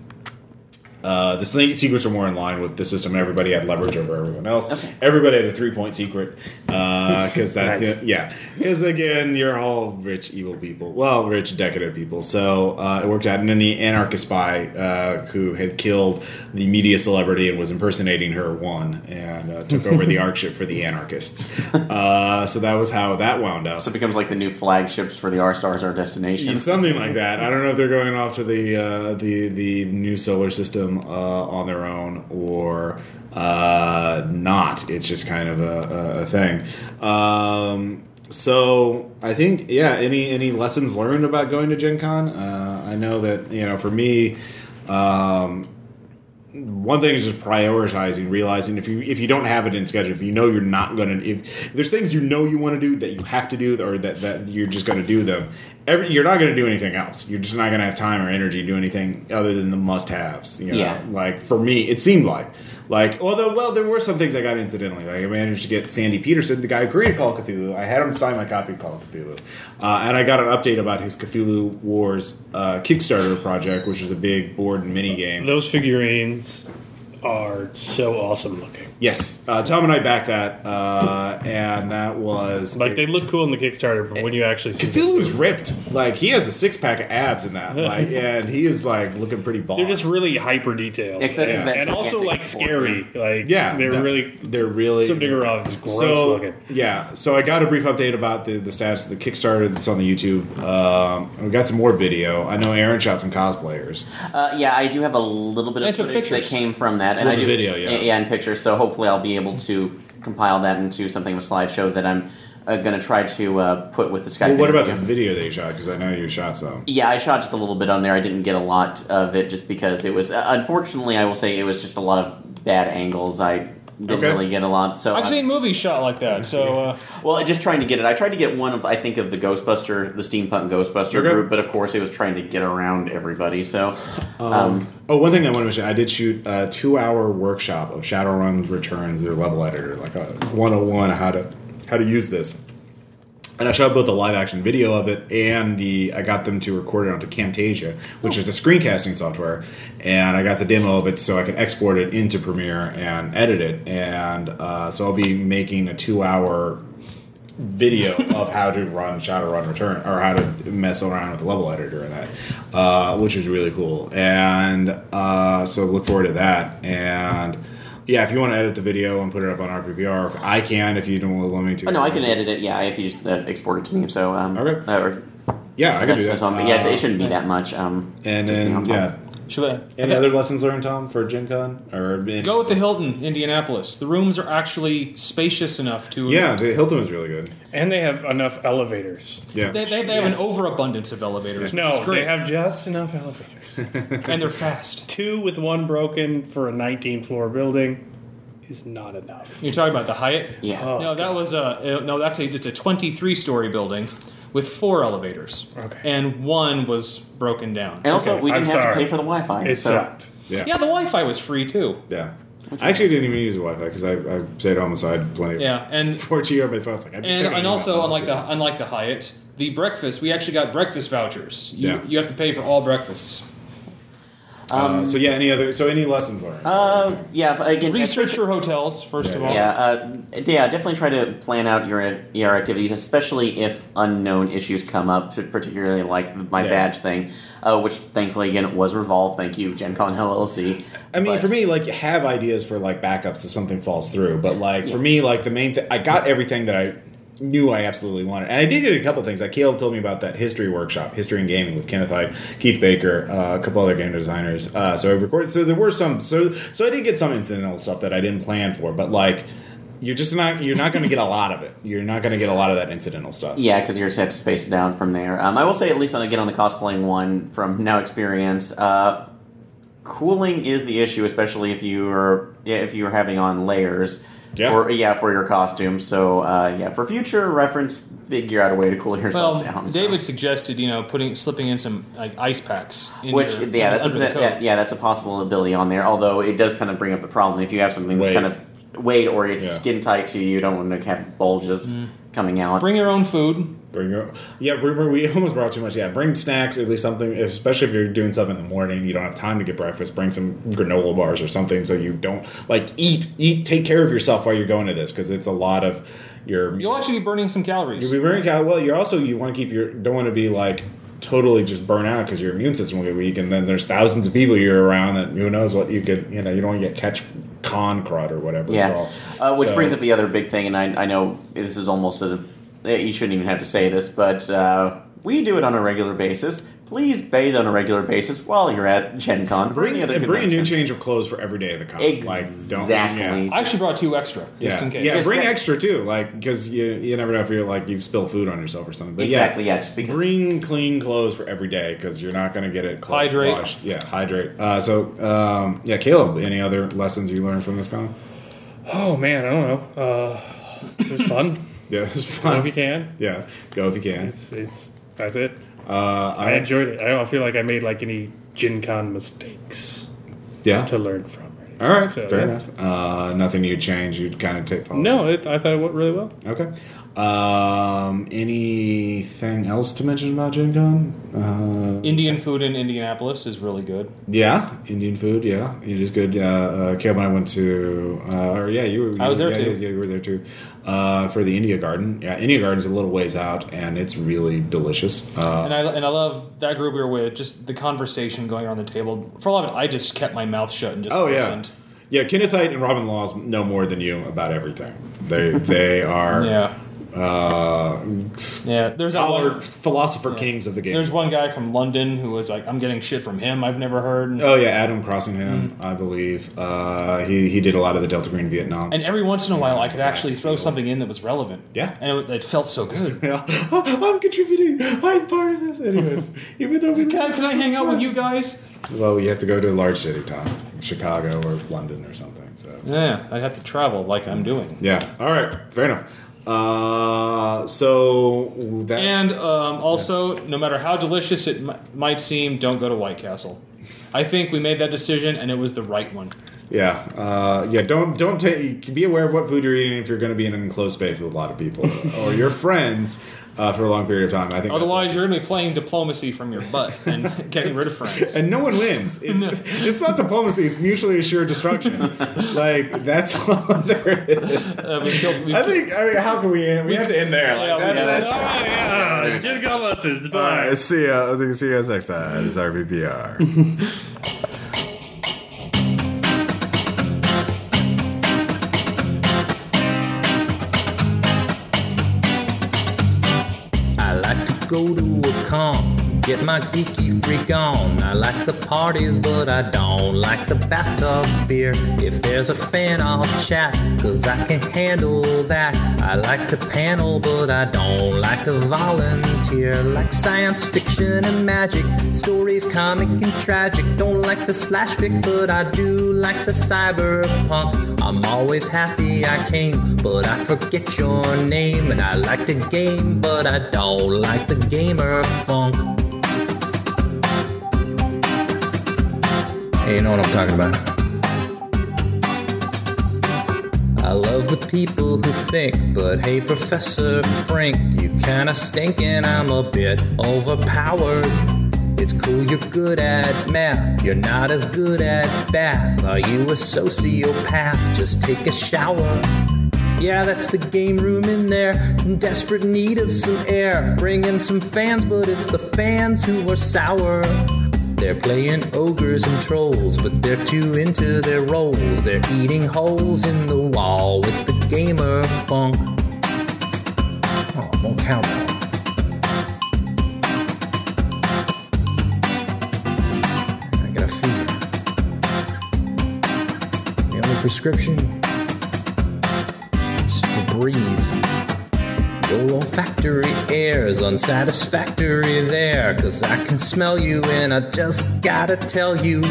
uh, the secrets are more in line with the system. Everybody had leverage over everyone else. Okay. Everybody had a three point secret because that's Nice. it. Yeah, because again, you're all rich, evil people. Well, rich, decadent people. So uh, it worked out. And then the anarchist spy uh, who had killed the media celebrity and was impersonating her won and uh, took over the arc ship for the anarchists. Uh, so that was how that wound up. So it becomes like the new flagships for the R Stars, our destination. Something like that. I don't know if they're going off to the uh, the the new solar system uh, on their own or uh, not. It's just kind of a, a, a thing. Um, so I think yeah. Any any lessons learned about going to Gen Con? Uh, I know that you know for me. Um, one thing is just prioritizing, realizing if you if you don't have it in schedule, if you know you're not going to, if, if there's things you know you want to do that you have to do, or that, that you're just going to do them, every, you're not going to do anything else. You're just not going to have time or energy to do anything other than the must-haves. You know? Yeah. Like for me, it seemed like like although well there were some things I got incidentally. Like I managed to get Sandy Petersen, the guy who created Call of Cthulhu. I had him sign my copy of Call of Cthulhu, uh, and I got an update about his Cthulhu Wars uh, Kickstarter project, which is a big board and mini game. Those figurines are so awesome looking. Yes, uh, Tom and I backed that, uh, and that was Like they look cool in the Kickstarter, but when you actually see them, Cthulhu's ripped. Like he has a six pack of abs in that, like, and he is like looking pretty boss. they're just really hyper detailed. Yeah, 'cause that's Yeah. that and also like scary. Like yeah, they're that- really they're really some bigger off. Just gross so looking. yeah. So I got a brief update about the the status of the Kickstarter that's on the YouTube. Um, we got some more video. I know Aaron shot some cosplayers. Uh, yeah, I do have a little bit I of took footage that came from that, and Well, I do video, yeah. yeah, and pictures. So hopefully, I'll be able to compile that into something of a slideshow that I'm uh, going to try to uh, put with the Skype. Well, what about the video that you shot? Because I know you shot some. Yeah, I shot just a little bit on there. I didn't get a lot of it just because it was. Uh, unfortunately, I will say it was just a lot of bad angles. I didn't Okay. really get a lot. So I've I- seen movies shot like that. So uh, Well, just trying to get it. I tried to get one of, I think, of the Ghostbuster, the steampunk Ghostbuster Okay. group, but of course, it was trying to get around everybody. So, um, Oh, one thing I want to mention: I did shoot a two-hour workshop of Shadowrun Returns, their level editor, like a 101 how to how to use this. And I shot both the live action video of it and the I got them to record it onto Camtasia, which is a screencasting software, and I got the demo of it so I can export it into Premiere and edit it. And uh, so I'll be making a two-hour video of how to run Shadowrun Return or how to mess around with the level editor in that, uh, which is really cool. And uh, so look forward to that. And Yeah, if you want to edit the video and put it up on RPPR, I can. If you don't want me to, Oh, no, I can edit it. Yeah, if you just uh, export it to me. So um, Okay. uh, or, Yeah, I can do that. But yeah, Uh, it shouldn't be that much. Um, And then yeah, Should I? any other lessons learned, Tom, for Gen Con or in- Go with the Hilton, Indianapolis. The rooms are actually spacious enough to. Yeah, the Hilton was really good. And they have enough elevators. Yeah, They, they, they have an overabundance of elevators. Which No, is great. they have just enough elevators. and they're fast. Two with one broken for a 19 floor building is not enough. You're talking about the Hyatt? yeah. Oh, no, that was a uh, no. That's a it's a 23 story building with four elevators. Okay. And one was broken down. And also, Okay, we I'm didn't have sorry. to pay for the Wi-Fi. It so sucked. yeah, Yeah, the Wi-Fi was free too. yeah. I actually didn't even use the Wi-Fi because I, I stayed on the side plenty. Of Yeah, and 4G on my phone. Like, and, and also unlike the unlike the Hyatt, the breakfast we actually got breakfast vouchers. You, Yeah. you have to pay for all breakfasts. Uh, so yeah, any other? So any lessons learned? Uh, yeah, but again, Research your hotels first of all. Yeah, uh, yeah, definitely try to plan out your your activities, especially if unknown issues come up, particularly like my Yeah. badge thing, uh, which thankfully again was revolved. Thank you, Gen Con LLC. I mean, But- for me, like have ideas for like backups if something falls through. But like for me, like the main thing, I got everything that I knew I absolutely wanted, and I did get a couple things. Like Caleb told me about that history workshop, history and gaming with Kenneth Hite, Keith Baker, uh, a couple other game designers. Uh, so I recorded. So there were some. So so I did get some incidental stuff that I didn't plan for, but like. You're just not. You're not going to get a lot of it. You're not going to get a lot of that incidental stuff. Yeah, because you're just have to space it down from there. Um, I will say, at least on again on the cosplaying one from now experience, uh, cooling is the issue, especially if you are if you are having on layers. Yeah. Or yeah, for your costume. So uh, yeah, for future reference, figure out a way to cool Well, yourself down. so. David suggested you know putting slipping in some like ice packs. In Which your, yeah, that's a, under the coat. yeah, yeah, that's a possible ability on there. Although it does kind of bring up the problem if you have something that's Weight. kind of weight or it's Yeah. skin tight to you, you don't want to have bulges coming out. Bring your own food. Bring your yeah. Bring, bring- we almost brought too much. Yeah, bring snacks at least something. Especially if you're doing stuff in the morning, you don't have time to get breakfast. Bring some granola bars or something so you don't like eat. Eat. Take care of yourself while you're going to this because it's a lot of your. You'll actually be burning some calories. You'll be burning calories. Well, you're also you want to keep your don't want to be like totally just burn out because your immune system will get weak, and then there's thousands of people you're around that who knows what you could you know you don't want to get catch con crud or whatever. Yeah, it's called. uh, which So- brings up the other big thing, and I, I know this is almost a you shouldn't even have to say this, but uh, we do it on a regular basis. Please bathe on a regular basis while you're at Gen Con. or Bring, any other and bring a new change of clothes for every day of the con. Like, don't, Exactly. yeah. I actually brought two extra just Yeah, in case. yeah. Just Bring that- extra too, like because you you never know if you're like you spill food on yourself or something. But Exactly, yeah, yeah, just because- bring clean clothes for every day because you're not going to get it cl- Hydrate. washed. Yeah, hydrate. Uh, so um, yeah, Caleb, any other lessons you learned from this con? Oh man, I don't know. Uh, it was fun. Yeah, it was Go if you can. Yeah, go if you can. It's it's that's it. Uh, I enjoyed it. I don't feel like I made like any Gen Con mistakes yeah. to learn from. or. All right, So, fair yeah. enough. Uh, nothing you'd change. You'd kind of take. follow No, it, I thought it went really well. Okay. Um, anything else to mention about Gen Con? Uh, Indian food in Indianapolis is really good. Yeah, Indian food. Yeah, it is good. Uh, uh, Caleb and I went to, uh, or yeah, you were. You, I was there yeah, too. Yeah, yeah, you were there too. Uh, for the India Garden. Yeah, India Garden's a little ways out, and it's really delicious. Uh, And I and I love that group we were with. Just the conversation going around the table. For a lot of it, I just kept my mouth shut and just listened. oh yeah, listened. yeah. Kenneth Hite and Robin Laws know more than you about everything. They they are Yeah, uh, yeah. There's scholar, one, philosopher kings of the game. There's one guy from London who was like, "I'm getting shit from him. I've never heard." Oh yeah, Adam Crossingham, Mm. I believe. Uh, he he did a lot of the Delta Green Vietnam. And every once in a while, I could actually throw something in that was relevant. Yeah. and it, it felt so good. Yeah. I'm contributing. I'm part of this. Anyways, even though we Can I, can I hang out with you guys? Well, you have to go to a large city, Tom, Chicago or London or something. So Yeah, I'd have to travel like I'm doing. yeah. All right. Fair enough. Uh, so that And um, also, no matter how delicious it m- might seem, don't go to White Castle. I think we made that decision, and it was the right one. yeah, uh, yeah. Don't don't take. Be aware of what food you're eating if you're going to be in an enclosed space with a lot of people or your friends uh, for a long period of time. I think. Otherwise, you're going to be playing diplomacy from your butt and getting rid of friends. and no one wins. It's, it's not diplomacy. It's mutually assured destruction. like that's all there is. Uh, we killed, we I think. I mean, how can we end? We have to end there. Like, Yeah, we that- gotta- that's- Oh yeah, Gen Con lessons. Bye. right, see ya. I think see you guys next time. It's RPPR. Go to a con, get my geeky freak on. I like the parties, but I don't like the bathtub beer. If there's a fan, I'll chat, cause I can handle that. I like to panel, but I don't like to volunteer. Like science fiction and magic, stories comic and tragic. Don't like the slash fic, but I do like the cyberpunk. I'm always happy I came, but I forget your name. And I like the game, but I don't like the gamer funk. Hey, you know what I'm talking about. I love the people who think, but hey, Professor Frank, you kinda stink and I'm a bit overpowered. It's cool you're good at math, you're not as good at bath. Are you a sociopath? Just take a shower. Yeah, that's the game room in there, in desperate need of some air. Bring in some fans, but it's the fans who are sour. They're playing ogres and trolls, but they're too into their roles. They're eating holes in the wall with the gamer funk. Oh, more cowbell. I got a fever. The only prescription is Febreze. Your olfactory air is unsatisfactory there, cause I can smell you and I just gotta tell you.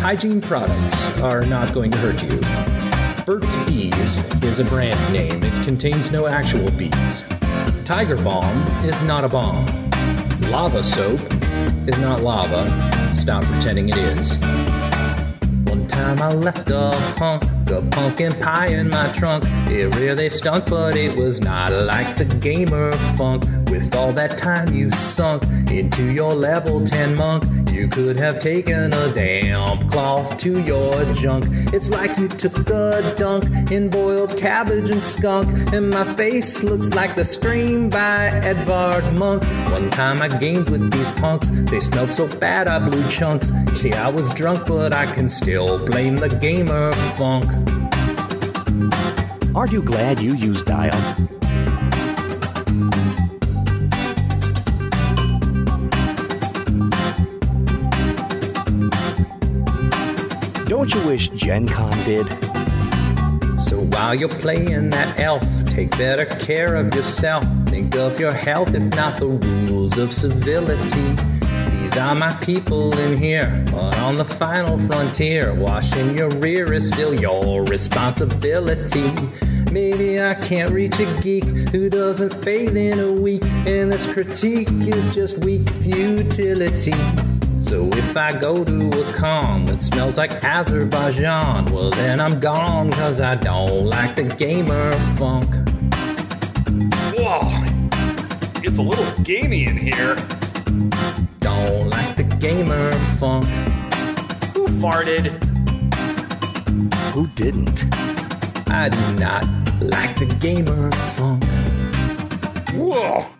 Hygiene products are not going to hurt you. Burt's Bees is a brand name, it contains no actual bees. Tiger Balm is not a bomb. Lava soap is not lava. Stop pretending it is. One time I left a hunk of pumpkin pie in my trunk. It really stunk, but it was not like the gamer funk. With all that time you sunk into your level 10 monk, you could have taken a damp cloth to your junk. It's like you took a dunk in boiled cabbage and skunk, and my face looks like the scream by Edvard Munch. One time I gamed with these punks, they smelled so bad I blew chunks. Yeah, I was drunk, but I can still blame the gamer funk. Aren't you glad you used Dial? Don't you wish Gen Con did? So while you're playing that elf, take better care of yourself. Think of your health, if not the rules of civility. These are my people in here, but on the final frontier, washing your rear is still your responsibility. Maybe I can't reach a geek who doesn't bathe in a week, and this critique is just weak futility. So if I go to a con that smells like Azerbaijan, well then I'm gone, cause I don't like the gamer funk. Whoa! It's a little gamey in here. Don't like the gamer funk. Who farted? Who didn't? I do not like the gamer funk. Whoa!